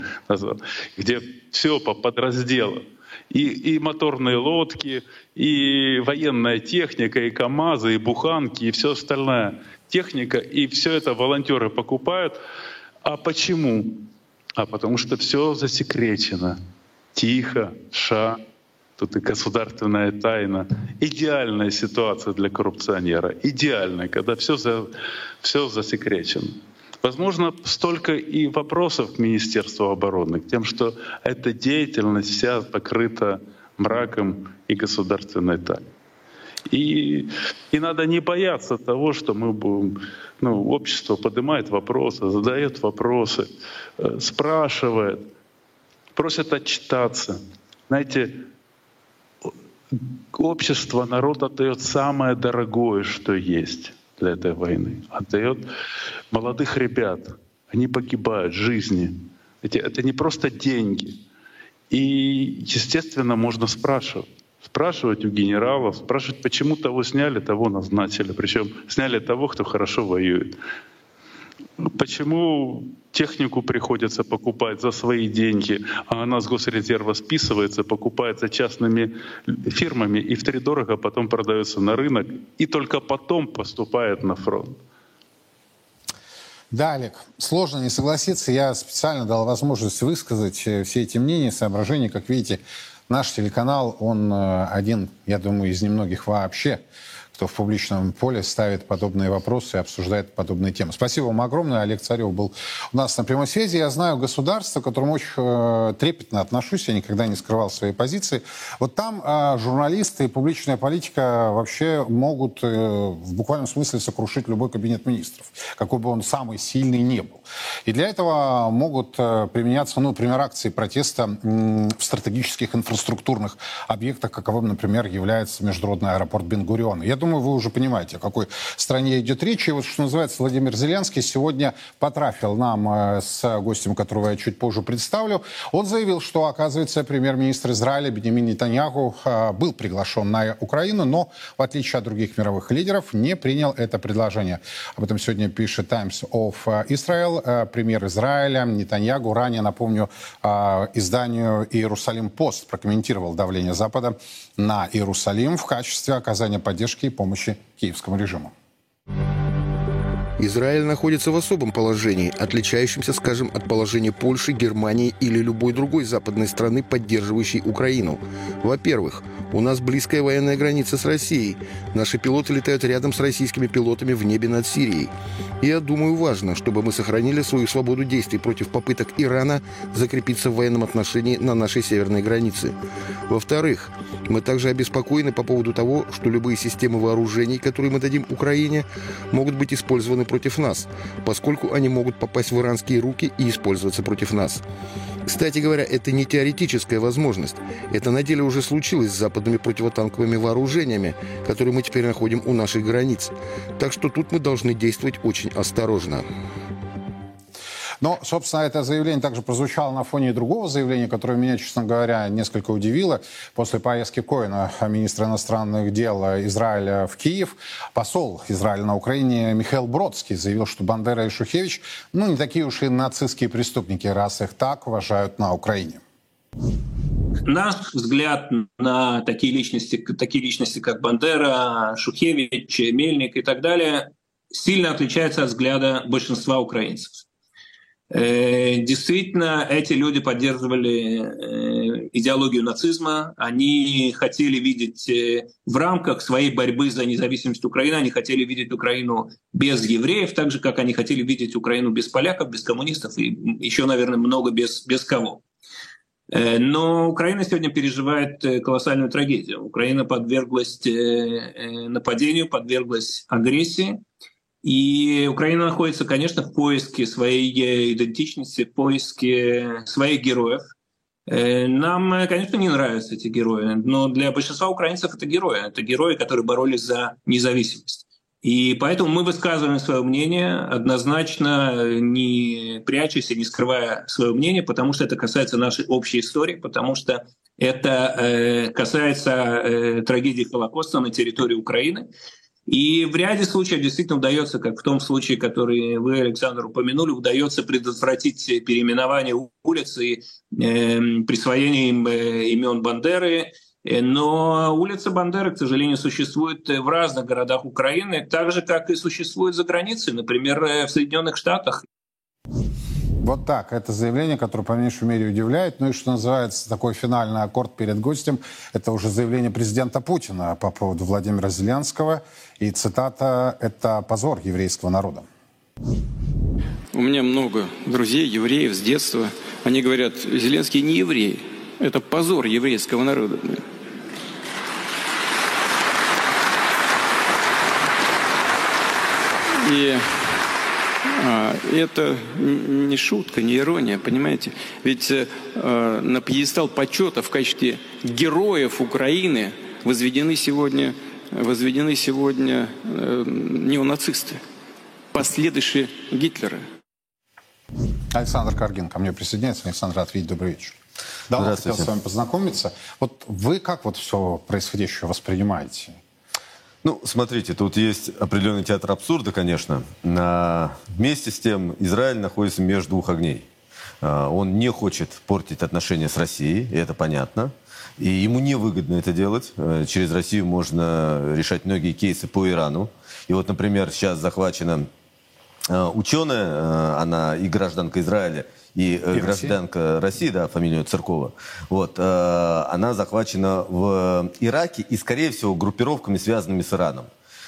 где все по подразделам. И, и моторные лодки, и военная техника, и КАМАЗы, и буханки, и все остальное. Техника, и все это волонтеры покупают. А почему? А потому что все засекречено тихо, ша, тут и государственная тайна. Идеальная ситуация для коррупционера. Идеальная, когда все, за, все засекречено. Возможно, столько и вопросов к Министерству обороны, к тем, что эта деятельность вся покрыта мраком и государственной тайной. И, и надо не бояться того, что мы будем, ну, общество поднимает вопросы, задает вопросы, э, спрашивает, просят отчитаться. Знаете, общество, народ отдает самое дорогое, что есть для этой войны. Отдает молодых ребят. Они погибают, жизни. Это, это не просто деньги. И, естественно, можно спрашивать. Спрашивать у генералов, спрашивать, почему того сняли, того назначили. Причем сняли того, кто хорошо воюет. Почему технику приходится покупать за свои деньги, а она с госрезерва списывается, покупается частными фирмами и втридорого потом продается на рынок и только потом поступает на фронт? Да, Олег, сложно не согласиться. Я специально дал возможность высказать э, все эти мнения, соображения. Как видите, наш телеканал, он э, один, я думаю, из немногих вообще, кто в публичном поле ставит подобные вопросы и обсуждает подобные темы. Спасибо вам огромное. Олег Царев был у нас на прямой связи. Я знаю государство, к которому очень э, трепетно отношусь. Я никогда не скрывал своей позиции. Вот там э, журналисты и публичная политика вообще могут в буквальном смысле сокрушить любой кабинет министров, какой бы он самый сильный не был. И для этого могут э, применяться, ну, например, акции протеста в стратегических инфраструктурных объектах, каковым, например, является международный аэропорт Бенгуриона. Я думаю, думаю, вы уже понимаете, о какой стране идет речь. И вот, что называется, Владимир Зеленский сегодня потрафил нам э, с гостем, которого я чуть позже представлю. Он заявил, что, оказывается, премьер-министр Израиля Бенемин Нетаньяху э, был приглашен на Украину, но, в отличие от других мировых лидеров, не принял это предложение. Об этом сегодня пишет Times of Israel. Э, премьер Израиля Нетаньягу ранее, напомню, изданию «Иерусалим Пост» прокомментировал давление Запада на Иерусалим в качестве оказания поддержки помощи киевскому режиму. Израиль находится в особом положении, отличающемся, скажем, от положения Польши, Германии или любой другой западной страны, поддерживающей Украину. Во-первых, у нас близкая военная граница с Россией. Наши пилоты летают рядом с российскими пилотами в небе над Сирией. И я думаю, важно, чтобы мы сохранили свою свободу действий против попыток Ирана закрепиться в военном отношении на нашей северной границе. Во-вторых, мы также обеспокоены по поводу того, что любые системы вооружений, которые мы дадим Украине, могут быть использованы против нас, поскольку они могут попасть в иранские руки и использоваться против нас. Кстати говоря, это не теоретическая возможность. Это на деле уже случилось с западными противотанковыми вооружениями, которые мы теперь находим у наших границ. Так что тут мы должны действовать очень осторожно. Но, собственно, это заявление также прозвучало на фоне другого заявления, которое меня, честно говоря, несколько удивило. После поездки Коина, министра иностранных дел Израиля в Киев, посол Израиля на Украине Михаил Бродский заявил, что Бандера и Шухевич, ну, не такие уж и нацистские преступники, раз их так уважают на Украине. Наш взгляд на такие личности, такие личности, как Бандера, Шухевич, Мельник и так далее, сильно отличается от взгляда большинства украинцев. Э, действительно, эти люди поддерживали э, идеологию нацизма. Они хотели видеть э, в рамках своей борьбы за независимость Украины, они хотели видеть Украину без евреев, так же, как они хотели видеть Украину без поляков, без коммунистов и еще, наверное, много без, без кого. Но Украина сегодня переживает колоссальную трагедию. Украина подверглась нападению, подверглась агрессии. И Украина находится, конечно, в поиске своей идентичности, в поиске своих героев. Э, нам, конечно, не нравятся эти герои, но для большинства украинцев это герои. Это герои, которые боролись за независимость. И поэтому мы высказываем свое мнение однозначно, не прячась и не скрывая свое мнение, потому что это касается нашей общей истории, потому что это э, касается э, трагедии Холокоста на территории Украины. И в ряде случаев действительно удается, как в том случае, который вы, Александр, упомянули, удается предотвратить переименование улиц и э, присвоение им э, имен Бандеры. Но улица Бандеры, к сожалению, существует в разных городах Украины, так же, как и существует за границей, например, в Соединенных Штатах. Вот так. Это заявление, которое по меньшей мере удивляет. Ну и что называется, такой финальный аккорд перед гостем, это уже заявление президента Путина по поводу Владимира Зеленского. И цитата «Это позор еврейского народа». У меня много друзей, евреев с детства. Они говорят, Зеленский не еврей. Это позор еврейского народа. И это не шутка, не ирония, понимаете? Ведь э, на пьедестал почета в качестве героев Украины возведены сегодня, возведены сегодня э, неонацисты, последующие Гитлера. Александр Каргин ко мне присоединяется. Александр Атвить, добрый вечер. Давно хотел с вами познакомиться. Вот вы как вот все происходящее воспринимаете? Ну, смотрите, тут есть определенный театр абсурда, конечно. На... Вместе с тем Израиль находится между двух огней. А, он не хочет портить отношения с Россией, и это понятно. И ему невыгодно это делать. Э, через Россию можно решать многие кейсы по Ирану. И вот, например, сейчас захвачена ученая, э, она и гражданка Израиля, и, и гражданка России, да, фамилию Церкова, вот, она захвачена в Ираке и, скорее всего, группировками, связанными с Ираном.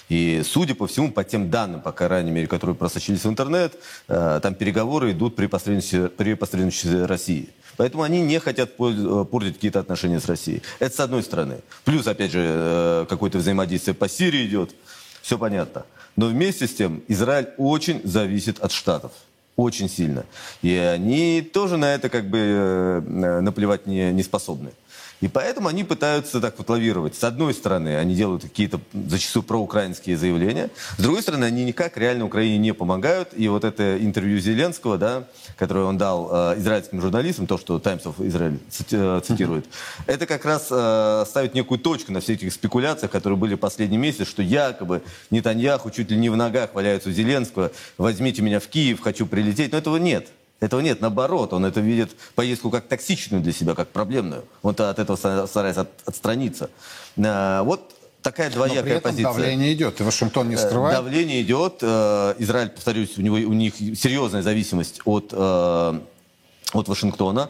И, судя по всему, по тем данным, по крайней мере, которые просочились в интернет, э, там переговоры идут при посредничестве, при посредничестве России. Поэтому они не хотят э, портить какие-то отношения с Россией. Это с одной стороны. Плюс, опять же, э, какое-то взаимодействие по Сирии идет. Все понятно. Но вместе с тем Израиль очень зависит от Штатов. Очень сильно. И они тоже на это как бы наплевать не, не способны. И поэтому они пытаются так вот лавировать. С одной стороны, они делают какие-то зачастую проукраинские заявления. С другой стороны, они никак реально Украине не помогают. И вот это интервью Зеленского, да, которое он дал э, израильским журналистам, то, что Times of Israel э, цитирует, mm-hmm. это как раз э, ставит некую точку на всех этих спекуляциях, которые были в последний месяц, что якобы Нетаньяху чуть ли не в ногах валяются у Зеленского, возьмите меня в Киев, хочу прилететь. Но этого нет. Этого нет, наоборот, он это видит поездку как токсичную для себя, как проблемную. Он от этого старается от, отстраниться. А, вот такая двоякая Но при этом позиция. давление идет, и Вашингтон не э, скрывает. Давление идет. Э, Израиль, повторюсь, у, него, у них серьезная зависимость от э, от Вашингтона.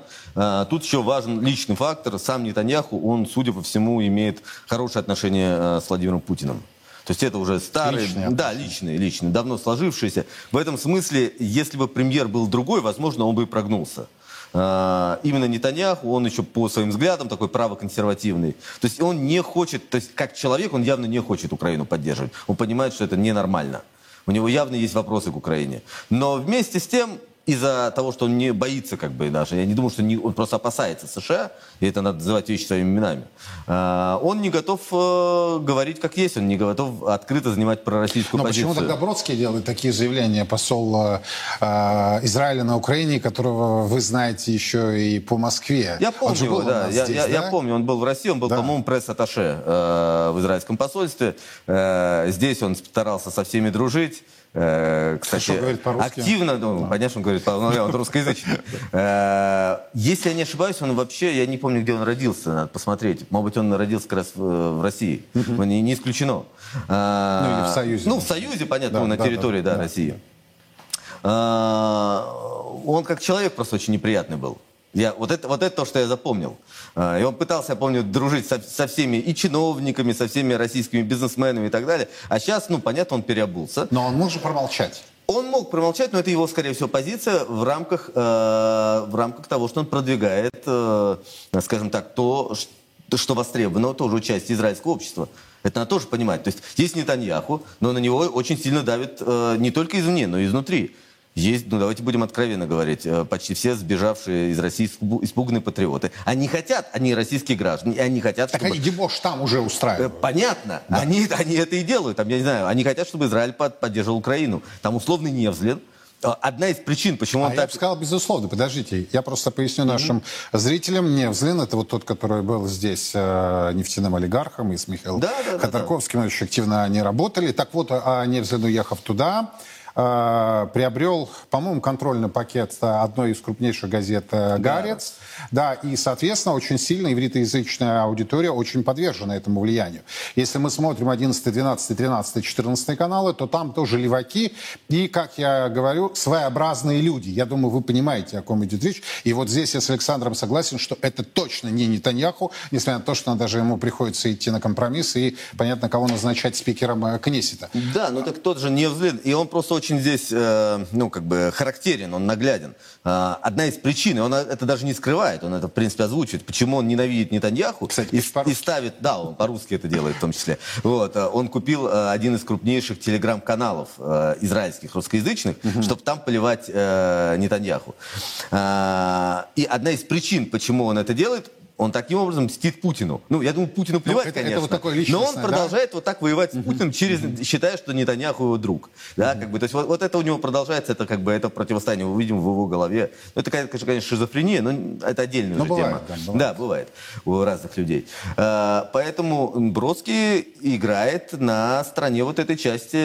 Тут еще важен личный фактор. Сам Нетаньяху, он, судя по всему, имеет хорошее отношение с Владимиром Путиным. То есть это уже старые, личные, да, личные, личные, давно сложившиеся. В этом смысле, если бы премьер был другой, возможно, он бы и прогнулся. А, именно Нетаньяху, он еще по своим взглядам такой правоконсервативный. То есть он не хочет, то есть как человек, он явно не хочет Украину поддерживать. Он понимает, что это ненормально. У него явно есть вопросы к Украине. Но вместе с тем из-за того, что он не боится, как бы даже, я не думаю, что не, он просто опасается США, и это надо называть вещи своими именами, а, он не готов э, говорить как есть, он не готов открыто занимать пророссийскую Но позицию. почему тогда Бродский делает такие заявления, посол э, э, Израиля на Украине, которого вы знаете еще и по Москве? Я помню его, да. Я, здесь, я, да. я помню, он был в России, он был, да. по-моему, пресс-атташе э, в израильском посольстве. Э, здесь он старался со всеми дружить. Э, кстати, активно, ну, да. понятно, он говорит, ну, он русскоязычный. Э, если я не ошибаюсь, он вообще, я не помню, где он родился, надо посмотреть. Может быть, он родился как раз в, России. Не, не исключено. Э, ну, или в Союзе. Ну, в Союзе, понятно, на территории, да, России. Он как человек просто очень неприятный был. Я, вот, это, вот это то, что я запомнил. А, и он пытался, я помню, дружить со, со всеми и чиновниками, со всеми российскими бизнесменами и так далее. А сейчас, ну, понятно, он переобулся. Но он может промолчать. Он мог промолчать, но это его, скорее всего, позиция в рамках, э, в рамках того, что он продвигает, э, скажем так, то, что востребовано тоже у части израильского общества. Это надо тоже понимать. То есть есть Нетаньяху, но на него очень сильно давит э, не только извне, но и изнутри. Есть, ну давайте будем откровенно говорить, э, почти все сбежавшие из России испуганные патриоты. Они хотят, они российские граждане, они хотят, так чтобы... они дебош там уже устраивают. Э, понятно, да. они, они это и делают. Там, я не знаю, они хотят, чтобы Израиль поддерживал Украину. Там условный Невзлин, э, Одна из причин, почему а он я так... бы сказал, безусловно, подождите, я просто поясню mm-hmm. нашим зрителям. Невзлин, это вот тот, который был здесь э, нефтяным олигархом, и с Михаилом да, да, Ходорковским да, да. очень активно они работали. Так вот, а Невзлин, уехав туда, Э, приобрел, по-моему, контрольный пакет одной из крупнейших газет э, «Гарец». Да. да, и, соответственно, очень сильно ивритоязычная аудитория очень подвержена этому влиянию. Если мы смотрим 11, 12, 13, 14 каналы, то там тоже леваки и, как я говорю, своеобразные люди. Я думаю, вы понимаете, о ком идет речь. И вот здесь я с Александром согласен, что это точно не Нетаньяху, несмотря на то, что даже ему приходится идти на компромисс и, понятно, кого назначать спикером э, Кнессета. Да, ну так тот же не взлет. И он просто очень здесь, э, ну, как бы характерен, он нагляден. Э, одна из причин, он это даже не скрывает, он это, в принципе, озвучивает, почему он ненавидит Нетаньяху Кстати, и, и ставит, да, он по-русски это делает в том числе. Вот, э, он купил э, один из крупнейших телеграм-каналов израильских, русскоязычных, угу. чтобы там поливать Нетаньяху. Э, и одна из причин, почему он это делает, Он таким образом мстит Путину. Ну, я думаю, Путину плевать, это, конечно. это вот такое но он да? продолжает вот так воевать с Путиным, через, считая, что Нетаньяху его друг. Да, как бы, то есть вот, вот это у него продолжается, это как бы это противостояние, мы видим в его голове. Ну, это, конечно, конечно, шизофрения, но это отдельная но уже бывает, тема. Да, бывает. да, бывает у разных людей. А, поэтому Бродский играет на стороне вот этой части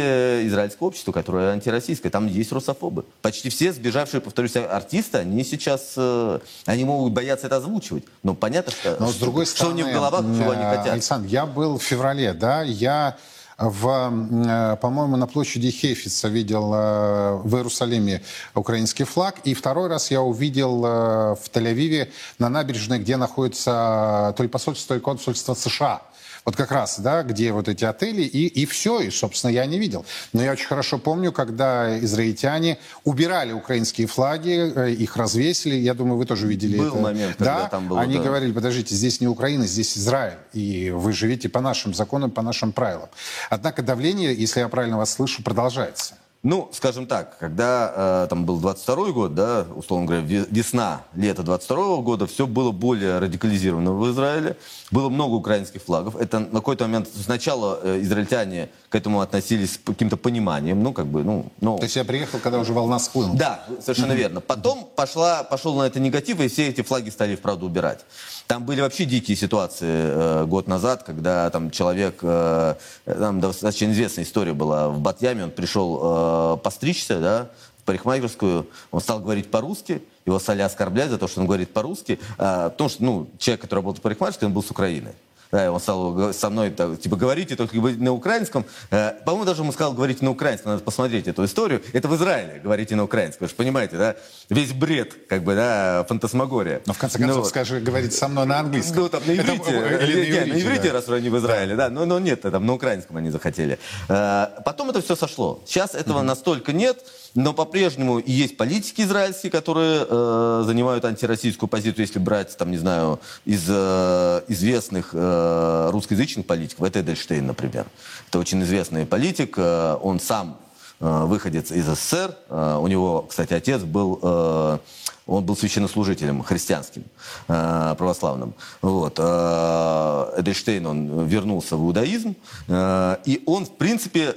израильского общества, которое антироссийское. Там есть русофобы. Почти все сбежавшие, повторюсь, артисты, они сейчас, э, они могут бояться это озвучивать. Но понятно, что, Но с другой что стороны, у них в головах, чего они э, хотят. Александр, я был в феврале, да, я в, э, по-моему, на площади Хейфица видел э, в Иерусалиме украинский флаг. И второй раз я увидел э, в Тель-Авиве на набережной, где находится то ли посольство, то ли консульство США. Вот как раз, да, где вот эти отели, и, и все, и, собственно, я не видел. Но я очень хорошо помню, когда израильтяне убирали украинские флаги, э, их развесили, я думаю, вы тоже видели Был это. момент, да, когда там было, они да. говорили, подождите, здесь не Украина, здесь Израиль, и вы живете по нашим законам, по нашим правилам. Однако давление, если я правильно вас слышу, продолжается. Ну, скажем так, когда э, там был 22 год, да, условно говоря, ве- весна, лето 22 года, все было более радикализировано в Израиле. Было много украинских флагов. Это на какой-то момент сначала э, израильтяне к этому относились с каким-то пониманием, ну, как бы, ну... ну То есть я приехал, когда уже волна схлынула. да, совершенно верно. Потом пошла, пошел на это негатив, и все эти флаги стали, вправду, убирать. Там были вообще дикие ситуации э, год назад, когда там человек, э, там достаточно известная история была, в Батьяме он пришел э, постричься, да, в парикмахерскую, он стал говорить по-русски, его стали оскорблять за то, что он говорит по-русски, э, потому что, ну, человек, который работал в парикмахерской, он был с Украины. Да, он стал со мной, так, типа, говорите только на украинском. Э, по-моему, даже ему сказал, говорите на украинском. Надо посмотреть эту историю. Это в Израиле, говорите на украинском. Вы же понимаете, да? Весь бред, как бы, да, фантасмагория. Но в конце концов, Ну скажи, говорите со мной на английском. Ну, там на Это- иврите. э, или Не, на иврите, да. раз они в Израиле, да. Но, но нет, там на украинском они захотели. Э, Потом это все сошло. Сейчас этого настолько нет, но по-прежнему есть политики израильские, которые э, занимают антироссийскую позицию, если брать, там, не знаю, из э, известных э, русскоязычных политиков, это Эдельштейн, например. Это очень известный политик, э, он сам э, выходец из СССР. Э, У него, кстати, отец был, э, он был священнослужителем христианским, э, православным. Вот. Э, Эдельштейн, он вернулся в иудаизм. э, И он, в принципе,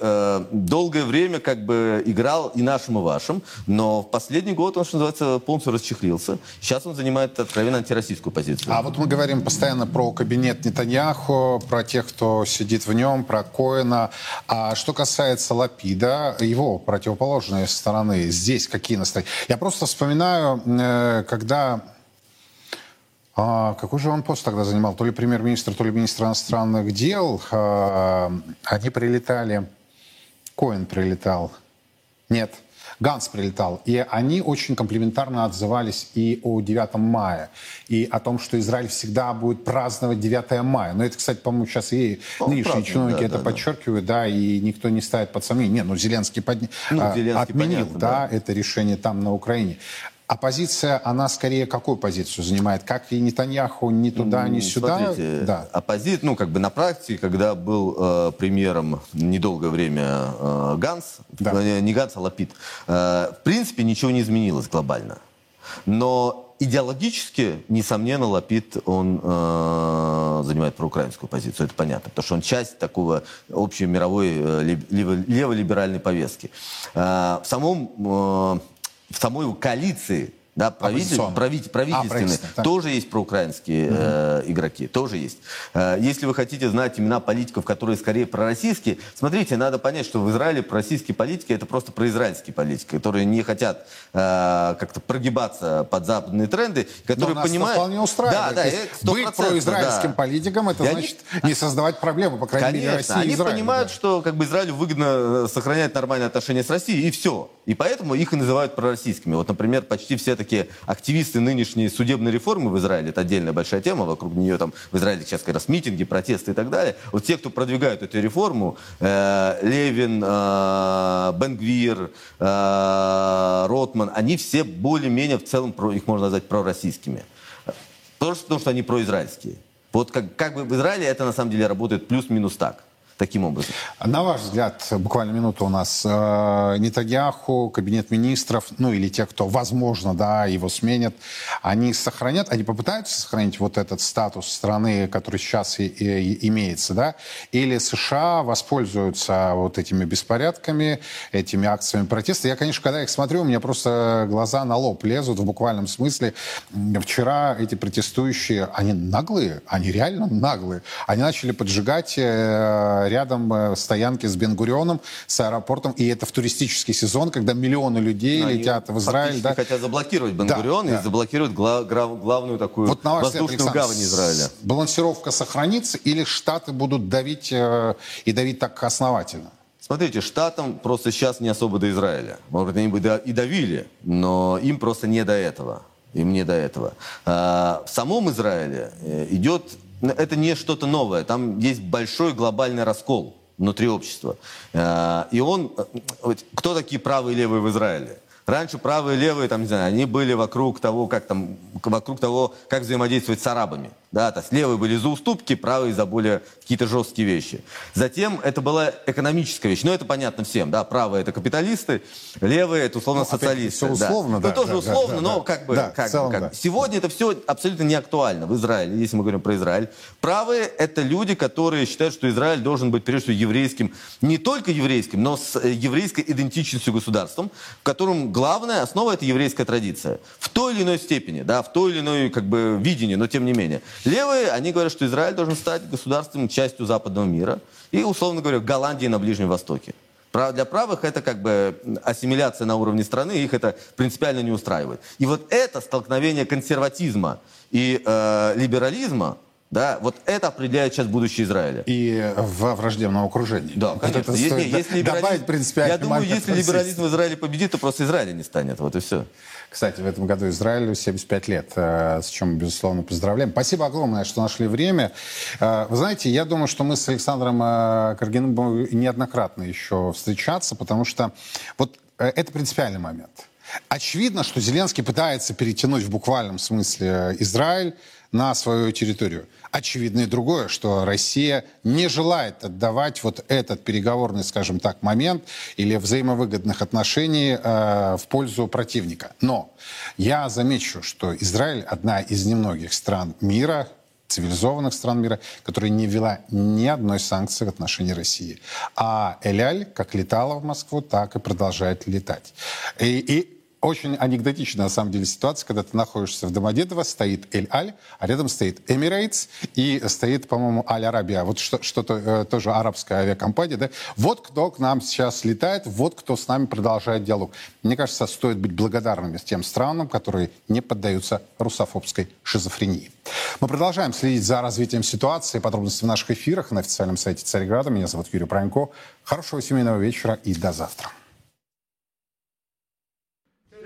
долгое время как бы играл и нашим, и вашим. Но в последний год он, что называется, полностью расчехлился. Сейчас он занимает откровенно антироссийскую позицию. А вот мы говорим постоянно про кабинет Нетаньяху, про тех, кто сидит в нем, про Коэна. А что касается Лапида, его противоположной стороны, здесь какие настроения? Я просто вспоминаю, когда... а, какой же он пост тогда занимал? То ли премьер-министр, то ли министр иностранных дел. А, они прилетали... Коэн прилетал. Нет, Ганс прилетал. И они очень комплиментарно отзывались и о 9 мая, и о том, что Израиль всегда будет праздновать 9 мая. Но это, кстати, по-моему, сейчас и Ну, нынешние празднуют, чиновники да, это да, да. подчеркивают, да, и никто не ставит под сомнение. Не, ну Зеленский, подня- Ну, а, Зеленский, отменил, понятно, да, это решение там на Украине. Оппозиция, она скорее какую позицию занимает? Как и Нетаньяху ни туда, ни сюда? Смотрите, да. оппози- ну, как бы на практике, когда был э, премьером недолгое время э, Ганс, Да. э, не Ганс, а Лапид, э, в принципе, ничего не изменилось глобально. Но идеологически, несомненно, Лапид, он э, занимает проукраинскую позицию, это понятно, потому что он часть такого общей мировой э, лев- лево- леволиберальной повестки. Э, в самом э, в самой коалиции да, правитель, правитель- А, правительственной, так. тоже есть проукраинские э, игроки, тоже есть. Э, если вы хотите знать имена политиков, которые скорее пророссийские, смотрите, надо понять, что в Израиле пророссийские политики это просто произраильские политики, которые не хотят э, как-то прогибаться под западные тренды, которые Но нас это понимают... вполне устраивает. Да, да, быть 100%, произраильским да. политиком, это И они- значит не создавать проблемы, по крайней мере, Конечно, России и они Израилю. понимают, да. что как бы Израилю выгодно э, сохранять нормальные отношения с Россией, и все. И поэтому их и называют пророссийскими. Вот, например, почти все такие активисты нынешней судебной реформы в Израиле, это отдельная большая тема, вокруг нее там в Израиле сейчас как раз митинги, протесты и так далее. Вот те, кто продвигают эту реформу, э, Левин, э, Бенгвир, э, Ротман, они все более-менее в целом, их можно назвать пророссийскими. Просто потому, что они произраильские. Вот как, как бы в Израиле это на самом деле работает плюс-минус так. Таким образом. На ваш взгляд, буквально минуту у нас, э, Нетаньяху, кабинет министров, ну или те, кто, возможно, да, его сменят, они сохранят, они попытаются сохранить вот этот статус страны, который сейчас и, и, имеется, да, или США воспользуются вот этими беспорядками, этими акциями протеста. Я, конечно, когда их смотрю, у меня просто глаза на лоб лезут в буквальном смысле. Вчера эти протестующие, они наглые, они реально наглые. Они начали поджигать э, рядом э, стоянки с Бенгурионом, с аэропортом, и это в туристический сезон, когда миллионы людей Ну, летят в Израиль. Да? хотят заблокировать Бен-Гурион Да, и да. заблокировать гла- гра- главную такую Вот на ваш взгляд, воздушную Александр, гавань Израиля. Балансировка сохранится или Штаты будут давить э, и давить так основательно? Смотрите, штатам просто сейчас не особо до Израиля. Может быть, они бы и давили, но им просто не до этого. Им не до этого. А, в самом Израиле э, идет... Это не что-то новое. Там есть большой глобальный раскол внутри общества. А, и он... э, Кто такие правые и левые в Израиле? Раньше правые и левые, там, не знаю, они были вокруг того, как там, вокруг того, как взаимодействовать с арабами. Да, то есть левые были за уступки, правые за более какие-то жесткие вещи. Затем это была экономическая вещь. Ну, это понятно всем, да, правые это капиталисты, левые это условно Ну, всё условно, да, Ну, тоже да, да, условно, да, но да. как бы, Да, как, целом, как да. Сегодня это все абсолютно не актуально в Израиле, если мы говорим про Израиль. Правые это люди, которые считают, что Израиль должен быть прежде всего еврейским, не только еврейским, но с э, еврейской идентичностью государством, в котором главная основа это еврейская традиция. В той или иной степени, да, в той или иной как бы видении, но тем не менее. Левые, они говорят, что Израиль должен стать государством, частью западного мира и, условно говоря, Голландии на Ближнем Востоке. Для правых это как бы ассимиляция на уровне страны, их это принципиально не устраивает. И вот это столкновение консерватизма и э, либерализма, да, вот это определяет сейчас будущее Израиля. И в враждебном окружении. Да, Вот конечно. это Если, стоит если добавить принципиальный Я думаю, если либерализм в Израиле победит, то просто Израиля не станет. Вот и все. Кстати, в этом году Израилю 75 лет, э, с чем, безусловно, поздравляем. Спасибо огромное, что нашли время. Э, Вы знаете, я думаю, что мы с Александром э, Каргиным будем неоднократно еще встречаться, потому что вот это принципиальный момент. Очевидно, что Зеленский пытается перетянуть в буквальном смысле Израиль на свою территорию. Очевидно и другое, что Россия не желает отдавать вот этот переговорный, скажем так, момент или взаимовыгодных отношений э, в пользу противника. Но я замечу, что Израиль одна из немногих стран мира, цивилизованных стран мира, которая не ввела ни одной санкции в отношении России. А Эляль как летала в Москву, так и продолжает летать. И, и очень анекдотичная, на самом деле, ситуация, когда ты находишься в Домодедово, стоит Эль-Аль, а рядом стоит Emirates и стоит, по-моему, Аль-Арабия. Вот что, что-то э, тоже арабская авиакомпания. Да? Вот кто к нам сейчас летает, вот кто с нами продолжает диалог. Мне кажется, стоит быть благодарными тем странам, которые не поддаются русофобской шизофрении. Мы продолжаем следить за развитием ситуации. Подробности в наших эфирах на официальном сайте Царьграда. Меня зовут Юрий Пронько. Хорошего семейного вечера и до завтра.